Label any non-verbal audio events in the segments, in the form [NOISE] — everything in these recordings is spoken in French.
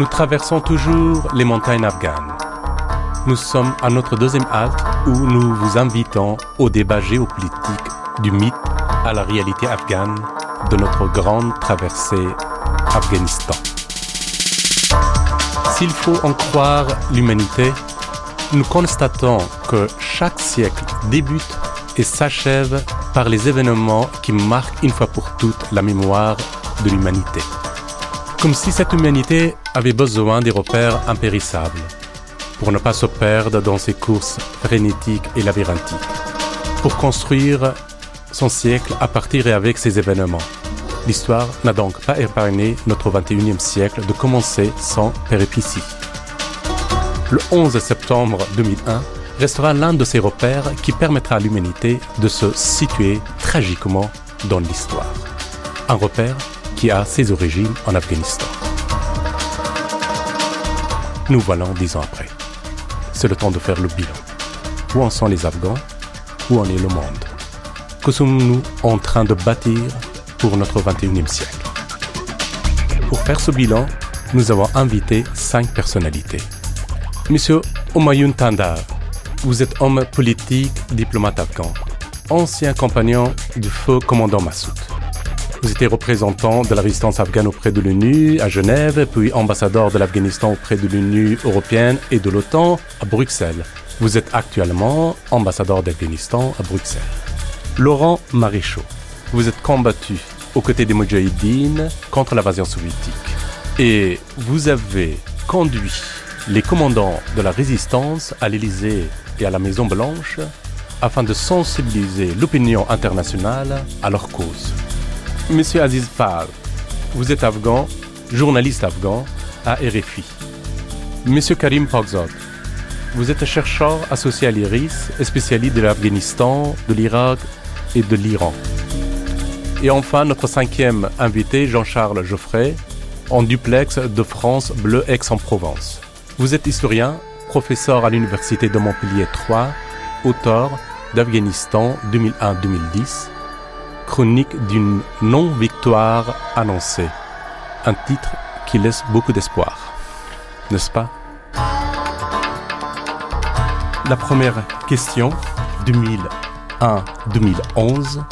Nous traversons toujours les montagnes afghanes. Nous sommes à notre deuxième halte où nous vous invitons au débat géopolitique du mythe à la réalité afghane de notre grande traversée Afghanistan. S'il faut en croire l'humanité, nous constatons que chaque siècle débute et s'achève par les événements qui marquent une fois pour toutes la mémoire de l'humanité. Comme si cette humanité avait besoin des repères impérissables pour ne pas se perdre dans ses courses frénétiques et labyrinthiques, pour construire son siècle à partir et avec ces événements. L'histoire n'a donc pas épargné notre 21e siècle de commencer sans péripéties. Le 11 septembre 2001 restera l'un de ces repères qui permettra à l'humanité de se situer tragiquement dans l'histoire. Un repère qui a ses origines en Afghanistan. Nous voilà dix ans après. C'est le temps de faire le bilan. Où en sont les Afghans? Où en est le monde? Que sommes-nous en train de bâtir pour notre 21e siècle? Pour faire ce bilan, nous avons invité cinq personnalités. Monsieur Omayoun Tandar, vous êtes homme politique, diplomate afghan, ancien compagnon du feu commandant Massoud. Vous étiez représentant de la résistance afghane auprès de l'ONU à Genève, puis ambassadeur de l'Afghanistan auprès de l'Union européenne et de l'OTAN à Bruxelles. Vous êtes actuellement ambassadeur d'Afghanistan à Bruxelles. Laurent Maréchaux, vous êtes combattu aux côtés des Moudjahidines contre l'invasion soviétique. Et vous avez conduit les commandants de la résistance à l'Élysée et à la Maison Blanche afin de sensibiliser l'opinion internationale à leur cause. Monsieur Aziz Far, vous êtes afghan, journaliste afghan à RFI. Monsieur Karim Pogzot, vous êtes chercheur associé à l'IRIS et spécialiste de l'Afghanistan, de l'Irak et de l'Iran. Et enfin, notre cinquième invité, Jean-Charles Geoffrey, en duplex de France Bleu Aix-en-Provence. Vous êtes historien, professeur à l'Université de Montpellier 3, auteur d'Afghanistan 2001-2010 chronique d'une non-victoire annoncée. Un titre qui laisse beaucoup d'espoir, n'est-ce pas? La première question, 2001-2011,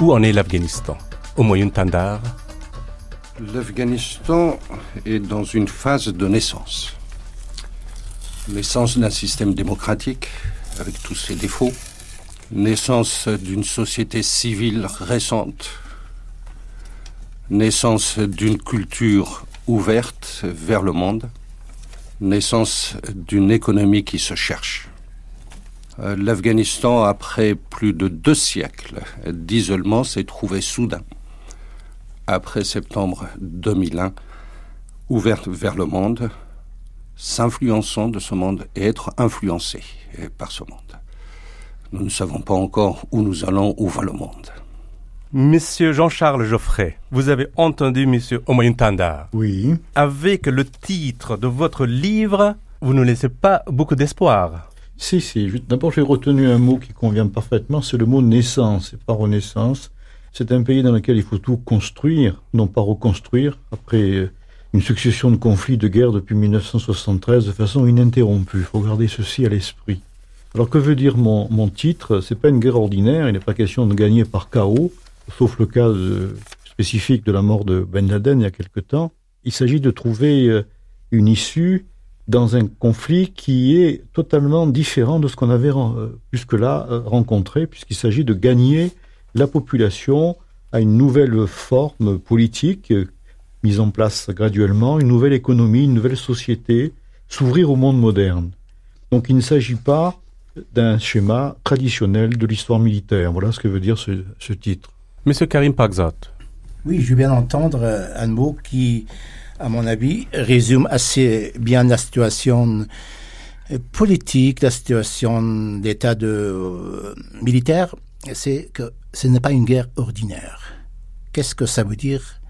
où en est l'Afghanistan? Au moyen Tandar L'Afghanistan est dans une phase de naissance. Naissance d'un système démocratique avec tous ses défauts, naissance d'une société civile récente, naissance d'une culture ouverte vers le monde, naissance d'une économie qui se cherche. Euh, L'Afghanistan, après plus de deux siècles d'isolement, s'est trouvé soudain, après septembre 2001, ouverte vers le monde, s'influençant de ce monde et être influencé par ce monde. Nous ne savons pas encore où nous allons, où va le monde. Monsieur Jean-Charles Geoffrey, vous avez entendu Monsieur Omayuntanda. Oui. Avec le titre de votre livre, vous ne laissez pas beaucoup d'espoir. Si, si. D'abord, j'ai retenu un mot qui convient parfaitement, c'est le mot naissance et pas renaissance. C'est un pays dans lequel il faut tout construire, non pas reconstruire, après une succession de conflits, de guerres depuis 1973 de façon ininterrompue. Il faut garder ceci à l'esprit. Alors que veut dire mon, mon titre? C'est pas une guerre ordinaire, il n'est pas question de gagner par chaos, sauf le cas spécifique de la mort de Ben Laden il y a quelque temps. Il s'agit de trouver euh, une issue dans un conflit qui est totalement différent de ce qu'on avait euh, jusque-là euh, rencontré, puisqu'il s'agit de gagner la population à une nouvelle forme politique mise en place graduellement, une nouvelle économie, une nouvelle société, s'ouvrir au monde moderne. Donc il ne s'agit pas d'un schéma traditionnel de l'histoire militaire. Voilà ce que veut dire ce, titre. Monsieur Karim Pagzot. Oui, je viens d'entendre euh, un mot qui, à mon avis, résume assez bien la situation euh, politique, la situation d'état de euh, militaire. C'est que ce n'est pas une guerre ordinaire. Qu'est-ce que ça veut dire?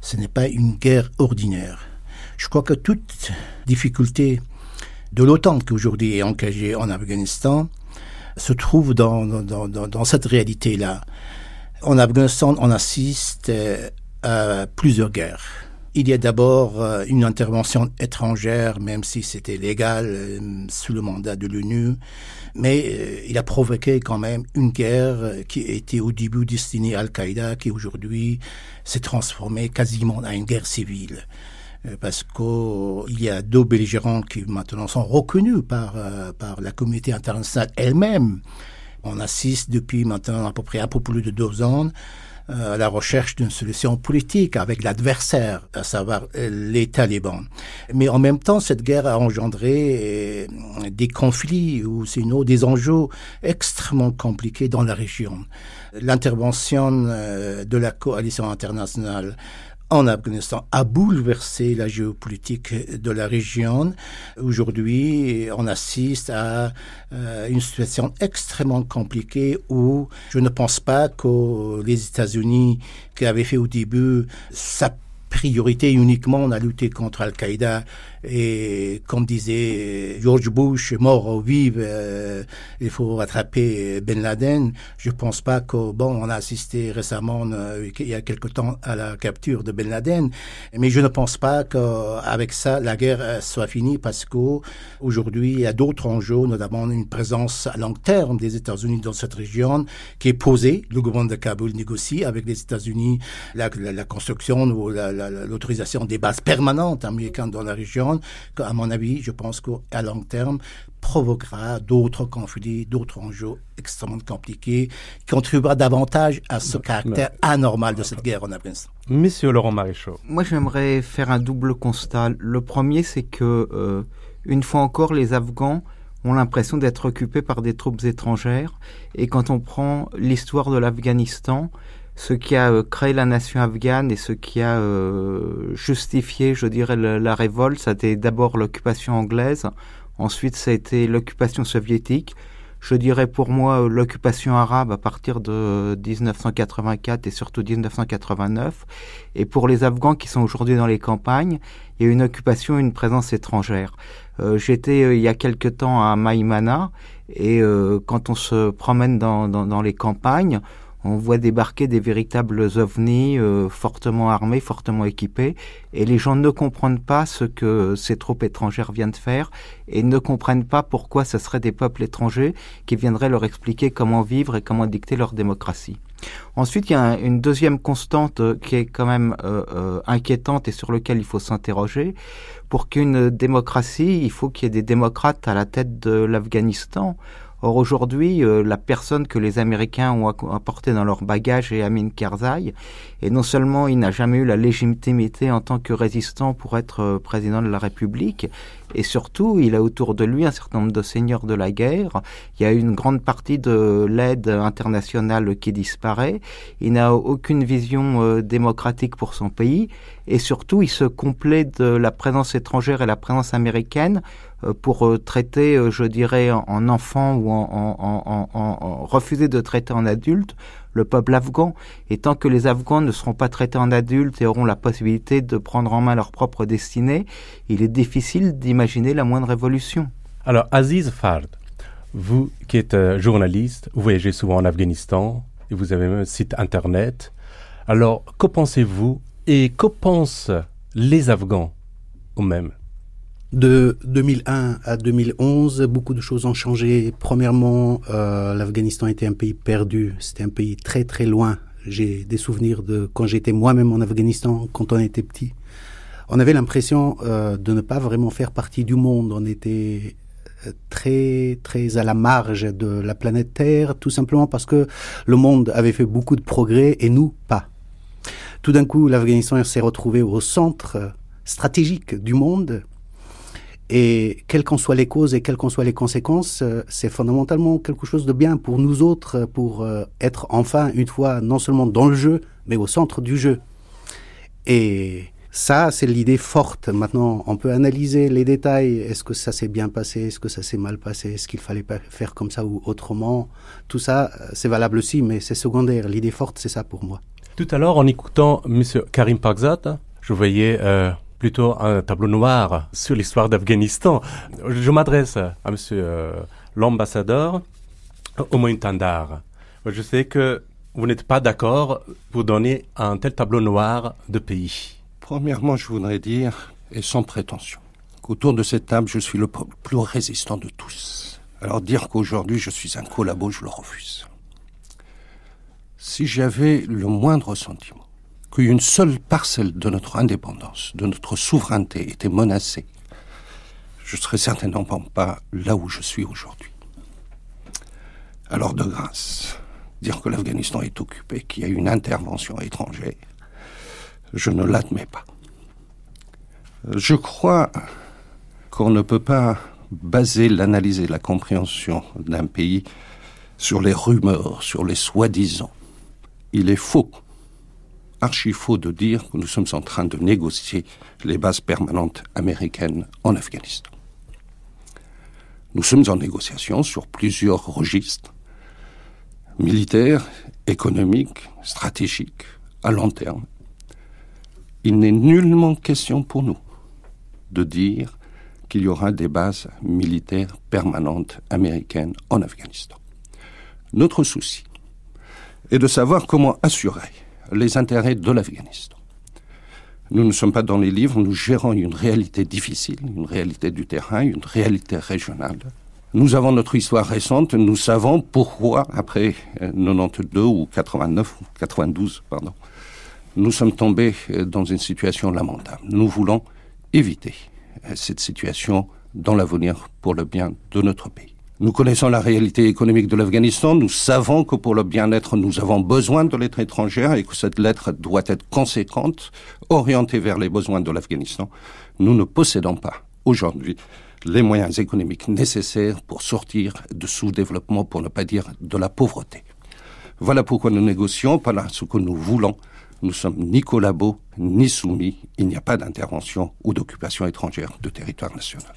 Ce n'est pas une guerre ordinaire. Je crois que toute difficulté de l'OTAN qui aujourd'hui est engagée en Afghanistan se trouve dans, dans, cette réalité-là. En Afghanistan, on assiste euh, à plusieurs guerres. Il y a d'abord euh, une intervention étrangère, même si c'était légal euh, sous le mandat de l'ONU, mais il a provoqué quand même une guerre qui était au début destinée à Al-Qaïda, qui aujourd'hui s'est transformée quasiment en une guerre civile parce qu'il y a deux belligérants qui maintenant sont reconnus par, par la communauté internationale elle-même. On assiste depuis maintenant à peu près un peu plus de deux ans euh, à la recherche d'une solution politique avec l'adversaire, à savoir euh, les talibans. Mais en même temps, cette guerre a engendré euh, des conflits ou sinon des enjeux extrêmement compliqués dans la région. L'intervention de la coalition internationale en Afghanistan a bouleversé la géopolitique de la région. Aujourd'hui, on assiste à euh, une situation extrêmement compliquée où je ne pense pas que les États-Unis, qui avaient fait au début sa priorité uniquement à lutter contre Al-Qaïda, et comme disait George Bush, mort ou vive, euh, il faut rattraper Ben Laden. Je pense pas que bon, on a assisté récemment, euh, il y a quelque temps, à la capture de Ben Laden, mais je ne pense pas qu'avec ça la guerre euh, soit finie parce que aujourd'hui il y a d'autres enjeux, notamment une présence à long terme des États-Unis dans cette région qui est posée. Le gouvernement de Kaboul négocie avec les États-Unis la, la, construction ou l'autorisation des bases permanentes américaines dans la région à mon avis, je pense qu'à long terme, provoquera d'autres conflits, d'autres enjeux extrêmement compliqués, qui contribuera davantage à ce caractère anormal de cette guerre en Afghanistan. Monsieur Laurent Maréchal. Moi, j'aimerais faire un double constat. Le premier, c'est que, euh, une fois encore, les Afghans ont l'impression d'être occupés par des troupes étrangères. Et quand on prend l'histoire de l'Afghanistan, ce qui a euh, créé la nation afghane et ce qui a euh, justifié, je dirais, la révolte, été d'abord l'occupation anglaise, ensuite ça a été l'occupation soviétique, je dirais pour moi euh, l'occupation arabe à partir de 1984 et surtout 1989, et pour les Afghans qui sont aujourd'hui dans les campagnes, il y a une occupation, une présence étrangère. J'étais il y a quelque temps à Maïmana, et quand on se promène dans les campagnes, on voit débarquer des véritables ovnis euh, fortement armés, fortement équipés, et les gens ne comprennent pas ce que ces troupes étrangères viennent faire et ne comprennent pas pourquoi ce seraient des peuples étrangers qui viendraient leur expliquer comment vivre et comment dicter leur démocratie. Ensuite, il y a une deuxième constante euh, qui est quand même euh, inquiétante et sur laquelle il faut s'interroger. Pour qu'une démocratie, il faut qu'il y ait des démocrates à la tête de l'Afghanistan. Or aujourd'hui, euh, la personne que les Américains ont apportée dans leur bagage est Amin Karzai, et non seulement il n'a jamais eu la légitimité en tant que résistant pour être euh, président de la République, et surtout, il a autour de lui un certain nombre de seigneurs de la guerre. Il y a une grande partie de l'aide internationale qui disparaît. Il n'a aucune vision euh, démocratique pour son pays. Et surtout, il se complaît de la présence étrangère et la présence américaine euh, pour euh, traiter, je dirais, en, enfant ou en, en, en, refuser de traiter en adulte le peuple afghan. Et tant que les Afghans ne seront pas traités en adultes et auront la possibilité de prendre en main leur propre destinée, il est difficile d'imaginer la moindre révolution. Alors, Aziz Fard, vous qui êtes euh, journaliste, vous voyagez souvent en Afghanistan et vous avez un site internet. Alors, que pensez-vous et que pensent les Afghans eux-mêmes de 2001 à 2011, beaucoup de choses ont changé. Premièrement, euh, l'Afghanistan était un pays perdu. C'était un pays très très loin. J'ai des souvenirs de quand j'étais moi-même en Afghanistan, quand on était petit. On avait l'impression euh, de ne pas vraiment faire partie du monde. On était euh, très très à la marge de la planète Terre, tout simplement parce que le monde avait fait beaucoup de progrès et nous pas. Tout d'un coup, l'Afghanistan s'est retrouvé au centre stratégique du monde et quelles qu'en soient les causes et quelles qu'en soient les conséquences, euh, c'est fondamentalement quelque chose de bien pour nous autres, pour euh, être enfin une fois non seulement dans le jeu, mais au centre du jeu. Et ça, c'est l'idée forte. Maintenant, on peut analyser les détails. Est-ce que ça s'est bien passé? Est-ce que ça s'est mal passé? Est-ce qu'il fallait pas faire comme ça ou autrement? Tout ça, euh, c'est valable aussi, mais c'est secondaire. L'idée forte, c'est ça pour moi. Tout à l'heure, en écoutant M. Karim Pakzat, je voyais plutôt un tableau noir sur l'histoire d'Afghanistan. Je m'adresse à monsieur euh, l'ambassadeur Omoin Tandar. Je sais que vous n'êtes pas d'accord pour donner un tel tableau noir de pays. Premièrement, je voudrais dire, et sans prétention, qu'autour de cette table, je suis le plus résistant de tous. Alors dire qu'aujourd'hui je suis un collabo, je le refuse. Si j'avais le moindre sentiment qu'une seule parcelle de notre indépendance, de notre souveraineté était menacée, je serais certainement pas là où je suis aujourd'hui. Alors de grâce, dire que l'Afghanistan est occupé, qu'il y a une intervention étrangère, je ne l'admets pas. Je crois qu'on ne peut pas baser l'analyse et la compréhension d'un pays sur les rumeurs, sur les soi-disant. Il est faux, archi faux de dire que nous sommes en train de négocier les bases permanentes américaines en Afghanistan. Nous sommes en négociation sur plusieurs registres militaires, économiques, stratégiques, à long terme. Il n'est nullement question pour nous de dire qu'il y aura des bases militaires permanentes américaines en Afghanistan. Notre souci est de savoir comment assurer les intérêts de l'Afghanistan. Nous ne sommes pas dans les livres, nous gérons une réalité difficile, une réalité du terrain, une réalité régionale. Nous avons notre histoire récente, nous savons pourquoi, après 92 euh, ou 89 ou 92, pardon, nous sommes tombés euh, dans une situation lamentable. Nous voulons éviter euh, cette situation dans l'avenir pour le bien de notre pays. Nous connaissons la réalité économique de l'Afghanistan. Nous savons que pour le bien-être, nous avons besoin de lettres étrangère et que cette lettre doit être conséquente, orientée vers les besoins de l'Afghanistan. Nous ne possédons pas aujourd'hui les moyens économiques nécessaires pour sortir de sous-développement, pour ne pas dire de la pauvreté. Voilà pourquoi nous négocions, voilà ce que nous voulons. Nous sommes ni collabos, ni soumis. Il n'y a pas d'intervention ou d'occupation étrangère de territoire national.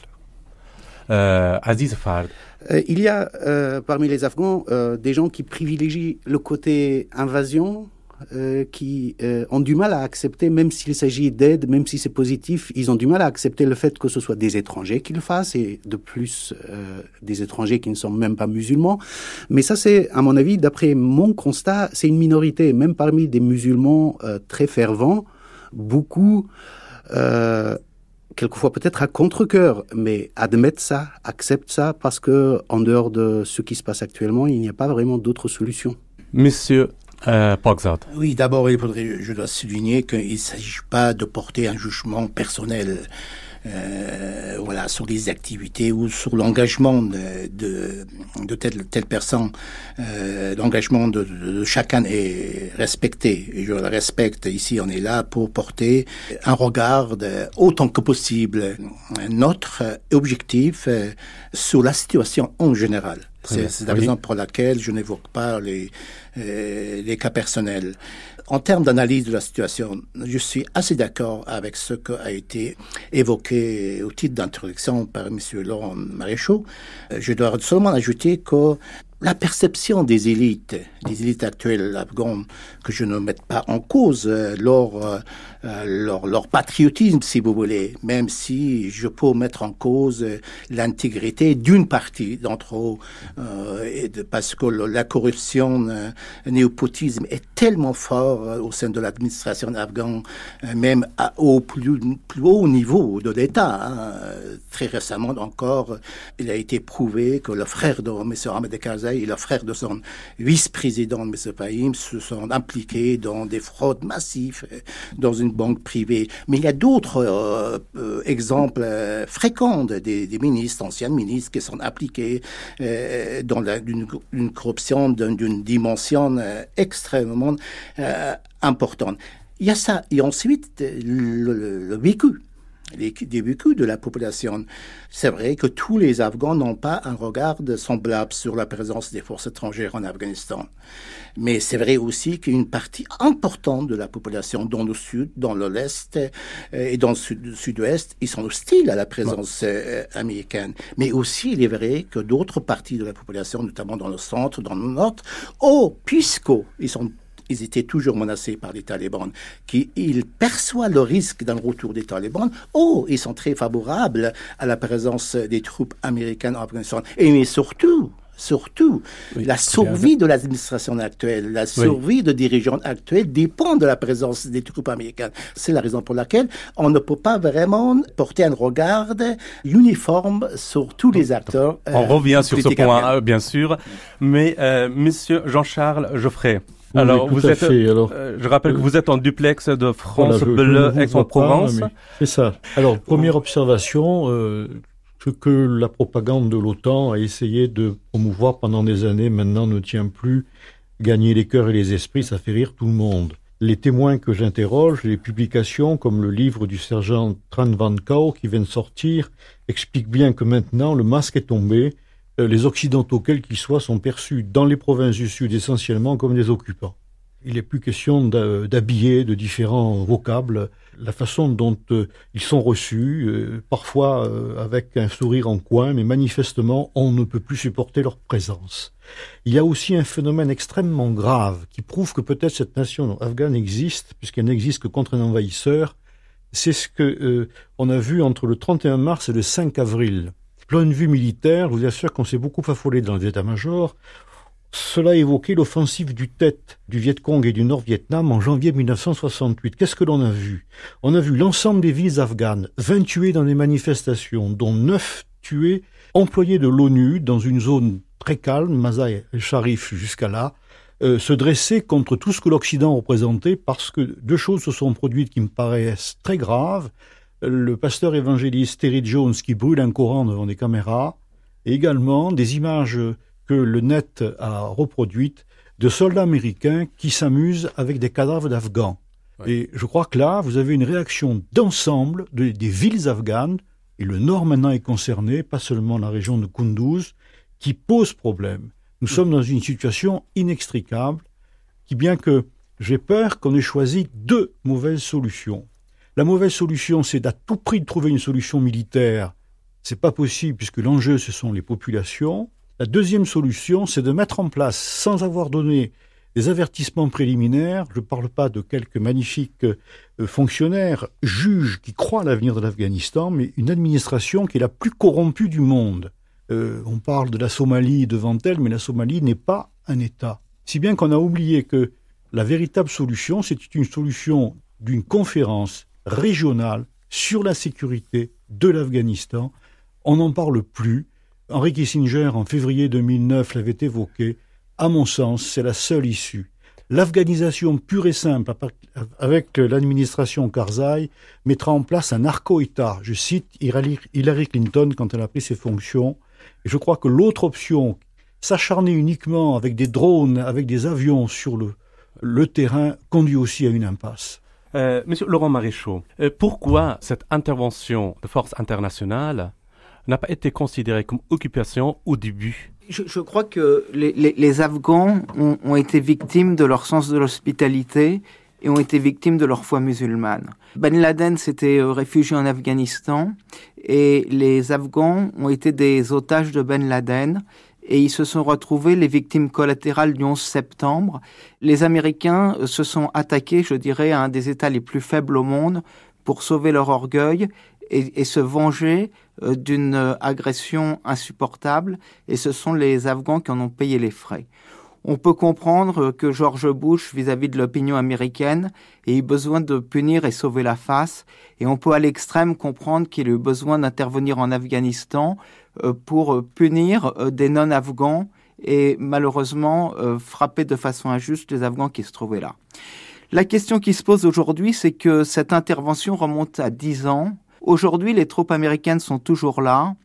Euh, Aziz Fard. Euh, il y a euh, parmi les Afghans euh, des gens qui privilégient le côté invasion euh, qui euh, ont du mal à accepter, même s'il s'agit d'aide, même si c'est positif, ils ont du mal à accepter le fait que ce soit des étrangers qui le fassent, et de plus euh, des étrangers qui ne sont même pas musulmans. Mais ça, c'est, à mon avis, d'après mon constat, c'est une minorité, même parmi des musulmans très fervents, beaucoup quelquefois peut-être à contre-cœur, mais admettent ça, acceptent ça, parce que en dehors de ce qui se passe actuellement, il n'y a pas vraiment d'autre solution. Monsieur euh, oui, d'abord, je dois souligner qu'il ne s'agit pas de porter un jugement personnel. Euh, voilà, sur les activités ou sur l'engagement de, de, de, telle, telle personne. Euh, l'engagement de, de, chacun est respecté. Et je le respecte. Ici, on est là pour porter un regard autant que possible notre objectif euh, sur la situation en général. C'est la raison pour laquelle je n'évoque pas les, euh, les cas personnels. En termes d'analyse de la situation, je suis assez d'accord avec ce qui a été évoqué au titre d'introduction par M. Laurent Maréchaux. Euh, je dois seulement ajouter que la perception des élites, des élites actuelles afghanes, que je ne mette pas en cause euh, leur, euh, leur, leur, patriotisme, si vous voulez, même si je peux mettre en cause l'intégrité d'une partie d'entre eux, euh, parce que la corruption, euh, le néopotisme est tellement fort au sein de l'administration afghane, même au plus, plus haut niveau de l'État. Hein. Très récemment encore, il a été prouvé que le frère de M. Ahmed Karzai et le frère de son vice-président, M. Fahim, se sont impliqués dans des fraudes massives euh, dans une banque privée. Mais il y a d'autres euh, euh, exemples fréquents des, ministres, anciens ministres, qui sont impliqués dans une, corruption d'une dimension extrêmement importante. Il y a ça. Et ensuite, le vécu les, vécus de la population. C'est vrai que tous les Afghans n'ont pas un regard semblable sur la présence des forces étrangères en Afghanistan. Mais c'est vrai aussi qu'une partie importante de la population, dans le sud, dans l'est euh, et dans le sud-ouest, ils sont hostiles à la présence euh, américaine. Mais aussi, il est vrai que d'autres parties de la population, notamment dans le centre, dans le nord, oh, puisqu'ils sont ils étaient toujours menacés par les talibans, qu'ils perçoivent le risque d'un retour des talibans, oh, ils sont très favorables à la présence des troupes américaines en Afghanistan. Et mais surtout, surtout. la survie de l'administration actuelle, la survie de dirigeants actuels dépend de la présence des troupes américaines. C'est la raison pour laquelle on ne peut pas vraiment porter un regard uniforme sur tous les acteurs. on euh, revient sur ce point, bien sûr. Mais, euh, monsieur Jean-Charles Geoffrey, alors, vous êtes, Alors, euh, je rappelle que vous êtes en duplex de France Bleu Aix-en-Provence. C'est ça. Alors, première observation, euh, ce que la propagande de l'OTAN a essayé de promouvoir pendant des années maintenant ne tient plus. Gagner les cœurs et les esprits, ça fait rire tout le monde. Les témoins que j'interroge, les publications comme le livre du sergent Tran Van Kou qui vient de sortir, expliquent bien que maintenant le masque est tombé les Occidentaux, quels qu'ils soient, sont perçus dans les provinces du Sud essentiellement comme des occupants. Il n'est plus question d'habiller de différents vocables la façon dont euh, ils sont reçus, euh, parfois avec un sourire en coin, mais manifestement on ne peut plus supporter leur présence. Il y a aussi un phénomène extrêmement grave qui prouve que peut-être cette nation afghane existe, puisqu'elle n'existe que contre un envahisseur. C'est ce que on a vu entre le 31 mars et le 5 avril Point de vue militaire, je vous assure qu'on s'est beaucoup affolé dans les états-majors. Cela évoquait l'offensive du Tet, du Viet Cong et du Nord-Vietnam en janvier 1968. Qu'est-ce que l'on a vu? On a vu l'ensemble des villes afghanes, 20 tués dans des manifestations, dont 9 tués employés de l'ONU dans une zone très calme, Mazai et Sharif jusqu'à là, euh, se dresser contre tout ce que l'Occident représentait parce que deux choses se sont produites qui me paraissent très graves le pasteur évangéliste Terry Jones qui brûle un Coran devant des caméras, et également des images que le net a reproduites de soldats américains qui s'amusent avec des cadavres d'Afghans. Et je crois que là, vous avez une réaction d'ensemble des villes afghanes, et le nord maintenant est concerné, pas seulement la région de Kunduz, qui pose problème. Nous sommes dans une situation inextricable, qui bien que j'ai peur qu'on ait choisi deux mauvaises solutions. La mauvaise solution, c'est d'à tout prix de trouver une solution militaire. C'est pas possible puisque l'enjeu, ce sont les populations. La deuxième solution, c'est de mettre en place, sans avoir donné des avertissements préliminaires, je ne parle pas de quelques magnifiques euh, fonctionnaires, juges qui croient à l'avenir de l'Afghanistan, mais une administration qui est la plus corrompue du monde. Euh, on parle de la Somalie devant elle, mais la Somalie n'est pas un État. Si bien qu'on a oublié que la véritable solution, c'est une solution d'une conférence régionale sur la sécurité de l'Afghanistan. On n'en parle plus. Henry Kissinger, en février 2009, l'avait évoqué. À mon sens, c'est la seule issue. L'afghanisation pure et simple, avec l'administration Karzai, mettra en place un narco-État. Je cite Hillary Clinton quand elle a pris ses fonctions. Et je crois que l'autre option, s'acharner uniquement avec des drones, avec des avions sur le, le terrain, conduit aussi à une impasse. Euh, Monsieur Laurent Maréchaux, euh, pourquoi cette intervention de force internationale n'a pas été considérée comme occupation au début? Je, crois que les, Afghans ont, été victimes de leur sens de l'hospitalité et ont été victimes de leur foi musulmane. Ben Laden s'était euh, réfugié en Afghanistan et les Afghans ont été des otages de Ben Laden et ils se sont retrouvés les victimes collatérales du 11 septembre. Les Américains se sont attaqués, je dirais, à un des États les plus faibles au monde pour sauver leur orgueil et, se venger euh, d'une agression insupportable. Et ce sont les Afghans qui en ont payé les frais. On peut comprendre que George Bush, vis-à-vis de l'opinion américaine, ait eu besoin de punir et sauver la face, et on peut à l'extrême comprendre qu'il ait eu besoin d'intervenir en Afghanistan euh, pour punir euh, des non-afghans et malheureusement euh, frapper de façon injuste les Afghans qui se trouvaient là. La question qui se pose aujourd'hui, c'est que cette intervention remonte à 10 ans. Aujourd'hui, les troupes américaines sont toujours là.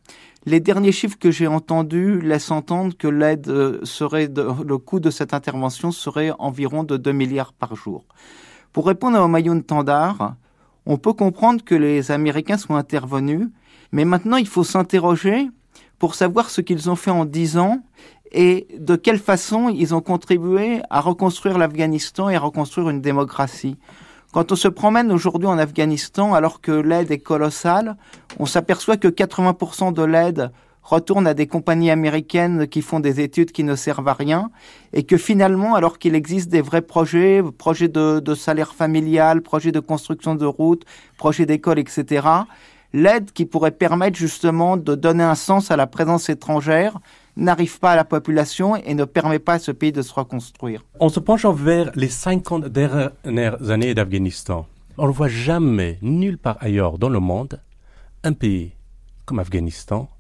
Les derniers chiffres que j'ai entendus laissent entendre que l'aide serait le coût de cette intervention serait environ de 2 milliards par jour. Pour répondre à Omayoun Tandar, on peut comprendre que les Américains soient intervenus, mais maintenant il faut s'interroger pour savoir ce qu'ils ont fait en dix ans et de quelle façon ils ont contribué à reconstruire l'Afghanistan et à reconstruire une démocratie. Quand on se promène aujourd'hui en Afghanistan, alors que l'aide est colossale, on s'aperçoit que 80% de l'aide retourne à des compagnies américaines qui font des études qui ne servent à rien, et que finalement, alors qu'il existe des vrais projets, projets de, de salaire familial, projets de construction de routes, projets d'école, etc., l'aide qui pourrait permettre justement de donner un sens à la présence étrangère n'arrive pas à la population et ne permet pas à ce pays de se reconstruire. En se penchant vers les 50 dernières années d'Afghanistan, on ne voit jamais, nulle part ailleurs dans le monde, un pays comme Afghanistan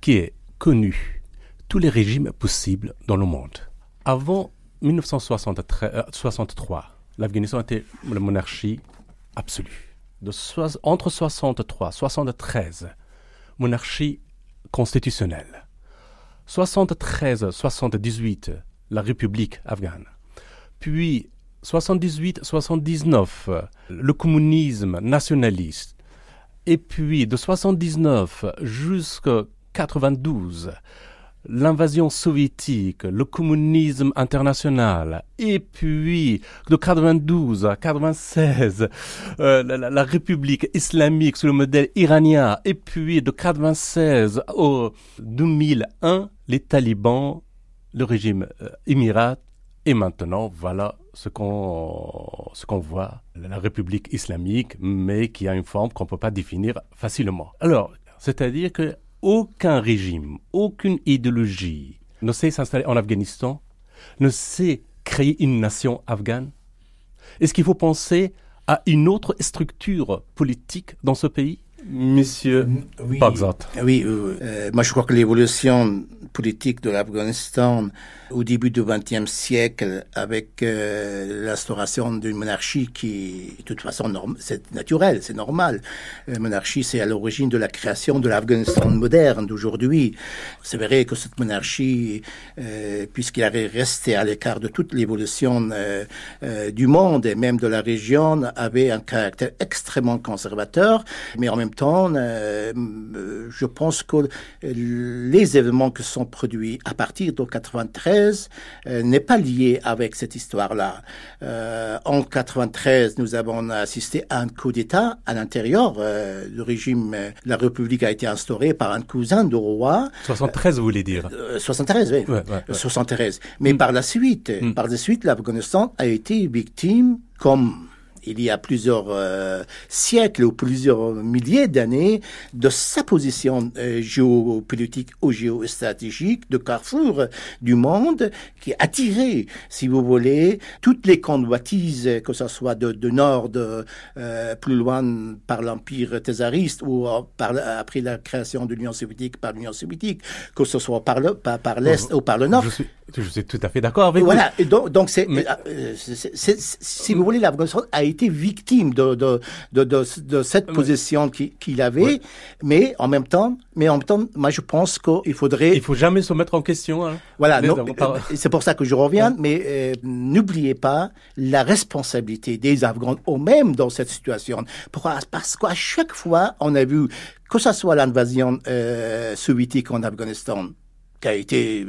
qui est connu tous les régimes possibles dans le monde. Avant 1963, l'Afghanistan était la monarchie absolue. De entre 63 et 73, monarchie constitutionnelle. 73-78, la République afghane. Puis 78-79, le communisme nationaliste. Et puis de 79 jusqu'à 92, l'invasion soviétique, le communisme international, et puis de 92 à 96, euh, la, République islamique sous le modèle iranien, et puis de 96 au 2001, les talibans, le régime euh, émirat, et maintenant, voilà ce qu'on ce qu'on voit, la République islamique, mais qui a une forme qu'on ne peut pas définir facilement. Alors, c'est-à-dire que aucun régime, aucune idéologie ne sait s'installer en Afghanistan, ne sait créer une nation afghane. Est-ce qu'il faut penser à une autre structure politique dans ce pays? Monsieur oui, Oui, euh, euh, moi je crois que l'évolution politique de l'Afghanistan au début du XXe siècle, avec euh, l'instauration d'une monarchie qui, de toute façon, c'est naturel, c'est normal. La monarchie, c'est à l'origine de la création de l'Afghanistan moderne d'aujourd'hui. C'est vrai que cette monarchie, euh, puisqu'il avait resté à l'écart de toute l'évolution euh, du monde et même de la région, avait un caractère extrêmement conservateur, mais en même temps, je pense que les événements qui sont produits à partir de 93 euh, n'est pas lié avec cette histoire-là. Euh, en 93, nous avons assisté à un coup d'État à l'intérieur. Euh, du régime, la République a été instaurée par un cousin du roi. 73, vous voulez dire? 73, oui. 73. Mais mm. par la suite, mm. par la suite, l'Afghanistan a été victime comme il y a plusieurs euh, siècles ou plusieurs milliers d'années de sa position euh, géopolitique ou géostratégique de carrefour du monde qui a attiré, si vous voulez, toutes les convoitises, que ce soit de, de nord, de, euh, plus loin par l'empire thésariste ou par, après la création de l'Union soviétique par l'Union soviétique, que ce soit par l'est par, par ou par le nord. Je suis, je suis tout à fait d'accord avec voilà. vous. Voilà, donc, donc c'est, si vous voulez, l'Afghanistan a été victime de, de, de, de, cette position qu'il avait, mais en même temps, mais en même temps, moi je pense qu'il faudrait. Il faut jamais se mettre en question. Hein. Voilà, euh, c'est pour ça que je reviens, mais euh, n'oubliez pas la responsabilité des Afghans eux-mêmes dans cette situation. Pourquoi? Parce qu'à chaque fois, on a vu que ce soit l'invasion euh, soviétique en Afghanistan, qui a été,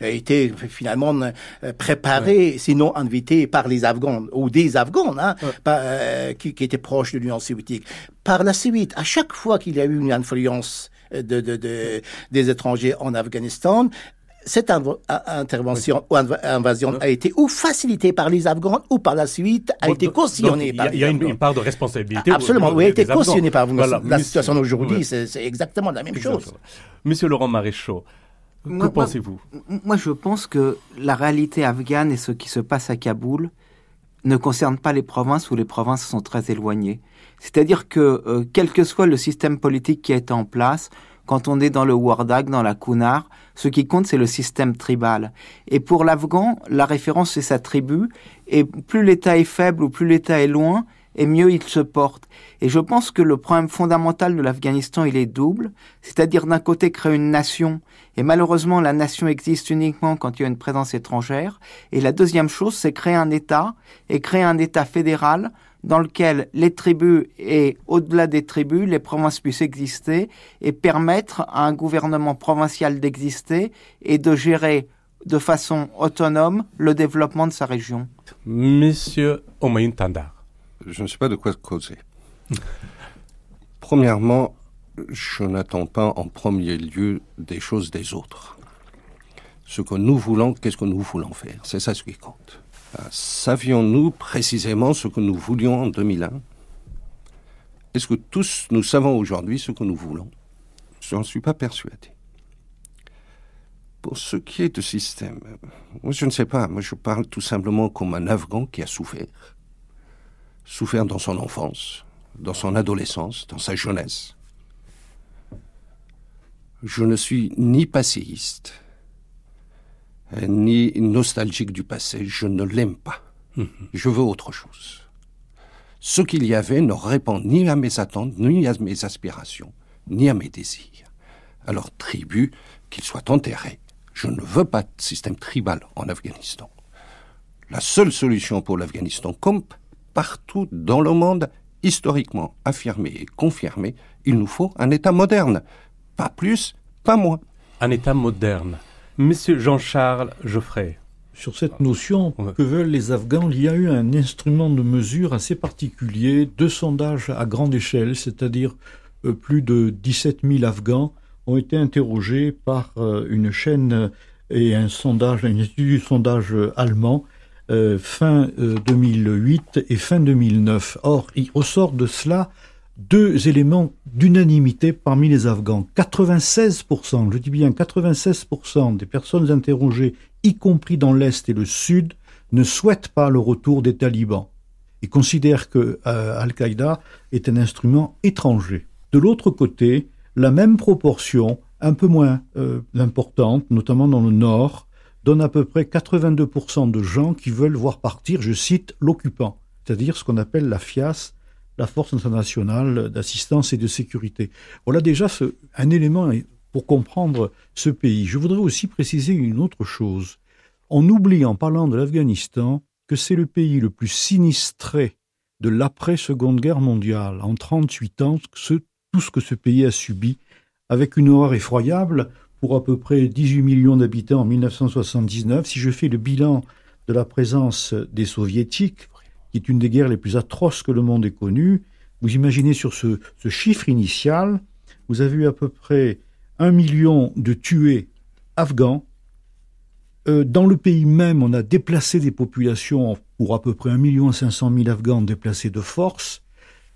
a été finalement euh, préparé, sinon invité par les Afghans ou des Afghans, hein, euh, qui, qui, étaient proches de l'Union soviétique. Par la suite, à chaque fois qu'il y a eu une influence de, de, de, des étrangers en Afghanistan, cette intervention ou invasion a été ou facilitée par les Afghans ou par la suite a été cautionnée par Il y a, une, part de responsabilité. Absolument, oui, a été cautionnée par vous. la situation d'aujourd'hui, c'est exactement la même chose. Monsieur Laurent Que pensez-vous? Moi, je pense que la réalité afghane et ce qui se passe à Kaboul ne concerne pas les provinces où les provinces sont très éloignées. C'est-à-dire que, euh, quel que soit le système politique qui est en place, quand on est dans le Wardak, dans la Kunar, ce qui compte, c'est le système tribal. Et pour l'Afghan, la référence, c'est sa tribu. Et plus l'État est faible ou plus l'État est loin, et mieux il se porte. Et je pense que le problème fondamental de l'Afghanistan, il est double, c'est-à-dire d'un côté créer une nation, et malheureusement la nation existe uniquement quand il y a une présence étrangère, et la deuxième chose, c'est créer un État, et créer un État fédéral dans lequel les tribus et au-delà des tribus, les provinces puissent exister et permettre à un gouvernement provincial d'exister et de gérer de façon autonome le développement de sa région. Monsieur Omayin Tanda je ne sais pas de quoi causer. Premièrement, je n'attends pas en premier lieu des choses des autres. Ce que nous voulons, qu'est-ce que nous voulons faire? C'est ça ce qui compte. Euh, savions-nous précisément ce que nous voulions en 2001 Est-ce que tous nous savons aujourd'hui ce que nous voulons? Je n'en suis pas persuadé. Pour ce qui est du système, moi je ne sais pas, moi je parle tout simplement comme un Afghan qui a souffert. Souffert dans son enfance, dans son adolescence, dans sa jeunesse. Je ne suis ni passéiste, ni nostalgique du passé, je ne l'aime pas. Mhm. Je veux autre chose. Ce qu'il y avait ne répond ni à mes attentes, ni à mes aspirations, ni à mes désirs. Alors, tribu, qu'il soit enterré. Je ne veux pas de système tribal en Afghanistan. La seule solution pour l'Afghanistan, comme partout dans le monde, historiquement affirmé et confirmé, il nous faut un État moderne. Pas plus, pas moins. Un État moderne. Monsieur Jean-Charles Geoffrey. Sur cette notion que veulent les Afghans, il y a eu un instrument de mesure assez particulier, deux sondages à grande échelle, c'est-à-dire euh, plus de 17 000 Afghans ont été interrogés par euh, une chaîne et un sondage, un institut de sondage allemand euh, fin 2008 et fin 2009. Or, il ressort de cela deux éléments d'unanimité parmi les Afghans. 96%, je dis bien 96% des personnes interrogées, y compris dans l'Est et le Sud, ne souhaitent pas le retour des talibans Ils considèrent que euh, Al-Qaïda est un instrument étranger. De l'autre côté, la même proportion, un peu moins euh, importante, notamment dans le Nord, donne à peu près 82% de gens qui veulent voir partir, je cite, l'occupant, c'est-à-dire ce qu'on appelle la FIAS, la Force internationale d'assistance et de sécurité. Voilà déjà un élément pour comprendre ce pays. Je voudrais aussi préciser une autre chose. On oublie en parlant de l'Afghanistan que c'est le pays le plus sinistré de l'après-seconde guerre mondiale. En 38 ans, tout ce que ce pays a subi, avec une horreur effroyable pour à peu près 18 millions d'habitants en 1979. Si je fais le bilan de la présence des soviétiques, qui est une des guerres les plus atroces que le monde ait connues. Vous imaginez sur ce, chiffre initial, vous avez eu à peu près un million de tués afghans. Euh, dans le pays même, on a déplacé des populations pour à peu près 1 million 500 000 Afghans déplacés de force,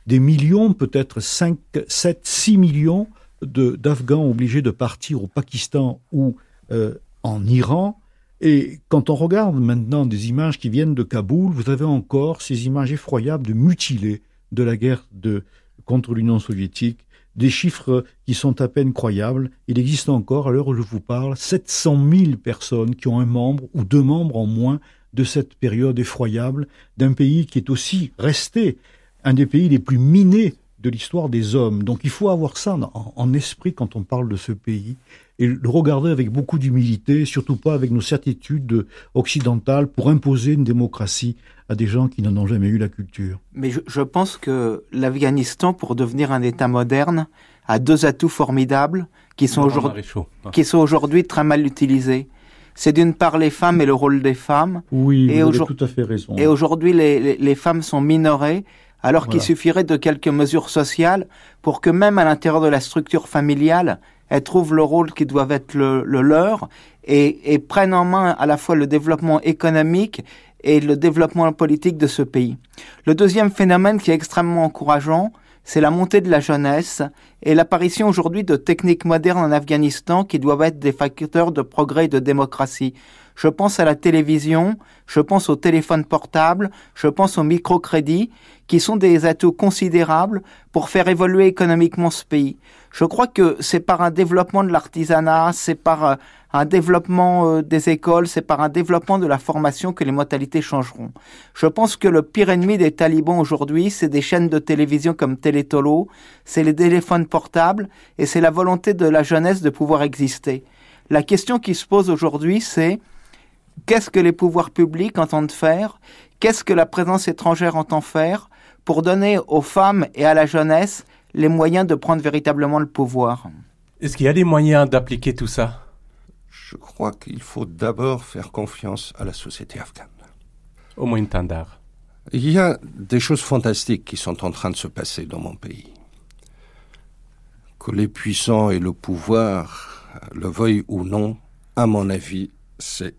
des millions, peut-être 5, 7, 6 millions d'Afghans obligés de partir au Pakistan ou euh, en Iran, et quand on regarde maintenant des images qui viennent de Kaboul, vous avez encore ces images effroyables de mutilés de la guerre de, contre l'Union soviétique, des chiffres qui sont à peine croyables. Il existe encore, à l'heure où je vous parle, 700 000 personnes qui ont un membre ou deux membres en moins de cette période effroyable d'un pays qui est aussi resté un des pays les plus minés de l'histoire des hommes. Donc il faut avoir ça en esprit quand on parle de ce pays et le regarder avec beaucoup d'humilité, surtout pas avec nos certitudes occidentales pour imposer une démocratie à des gens qui n'en ont jamais eu la culture. Mais je, pense que l'Afghanistan, pour devenir un État moderne, a deux atouts formidables qui sont aujourd'hui très mal utilisés. C'est d'une part les femmes et le rôle des femmes. Oui, et vous avez tout à fait raison. Et aujourd'hui, les, les, femmes sont minorées alors qu'il suffirait de quelques mesures sociales pour que même à l'intérieur de la structure familiale, elles trouvent le rôle qui doit être le, leur et, et, prennent en main à la fois le développement économique et le développement politique de ce pays. Le deuxième phénomène qui est extrêmement encourageant, c'est la montée de la jeunesse et l'apparition aujourd'hui de techniques modernes en Afghanistan qui doivent être des facteurs de progrès et de démocratie. Je pense à la télévision, je pense au téléphone portable, je pense au microcrédit, qui sont des atouts considérables pour faire évoluer économiquement ce pays. Je crois que c'est par un développement de l'artisanat, c'est par euh, un développement euh, des écoles, c'est par un développement de la formation que les modalités changeront. Je pense que le pire ennemi des talibans aujourd'hui, c'est des chaînes de télévision comme Télétolo, c'est les téléphones portables et c'est la volonté de la jeunesse de pouvoir exister. La question qui se pose aujourd'hui, c'est qu'est-ce que les pouvoirs publics entendent faire? Qu'est-ce que la présence étrangère entend faire pour donner aux femmes et à la jeunesse les moyens de prendre véritablement le pouvoir? Est-ce qu'il y a des moyens d'appliquer tout ça? Je crois qu'il faut d'abord faire confiance à la société afghane. Au moins d'art. Il y a des choses fantastiques qui sont en train de se passer dans mon pays. Que les puissants et le pouvoir le veuillent ou non, à mon avis, c'est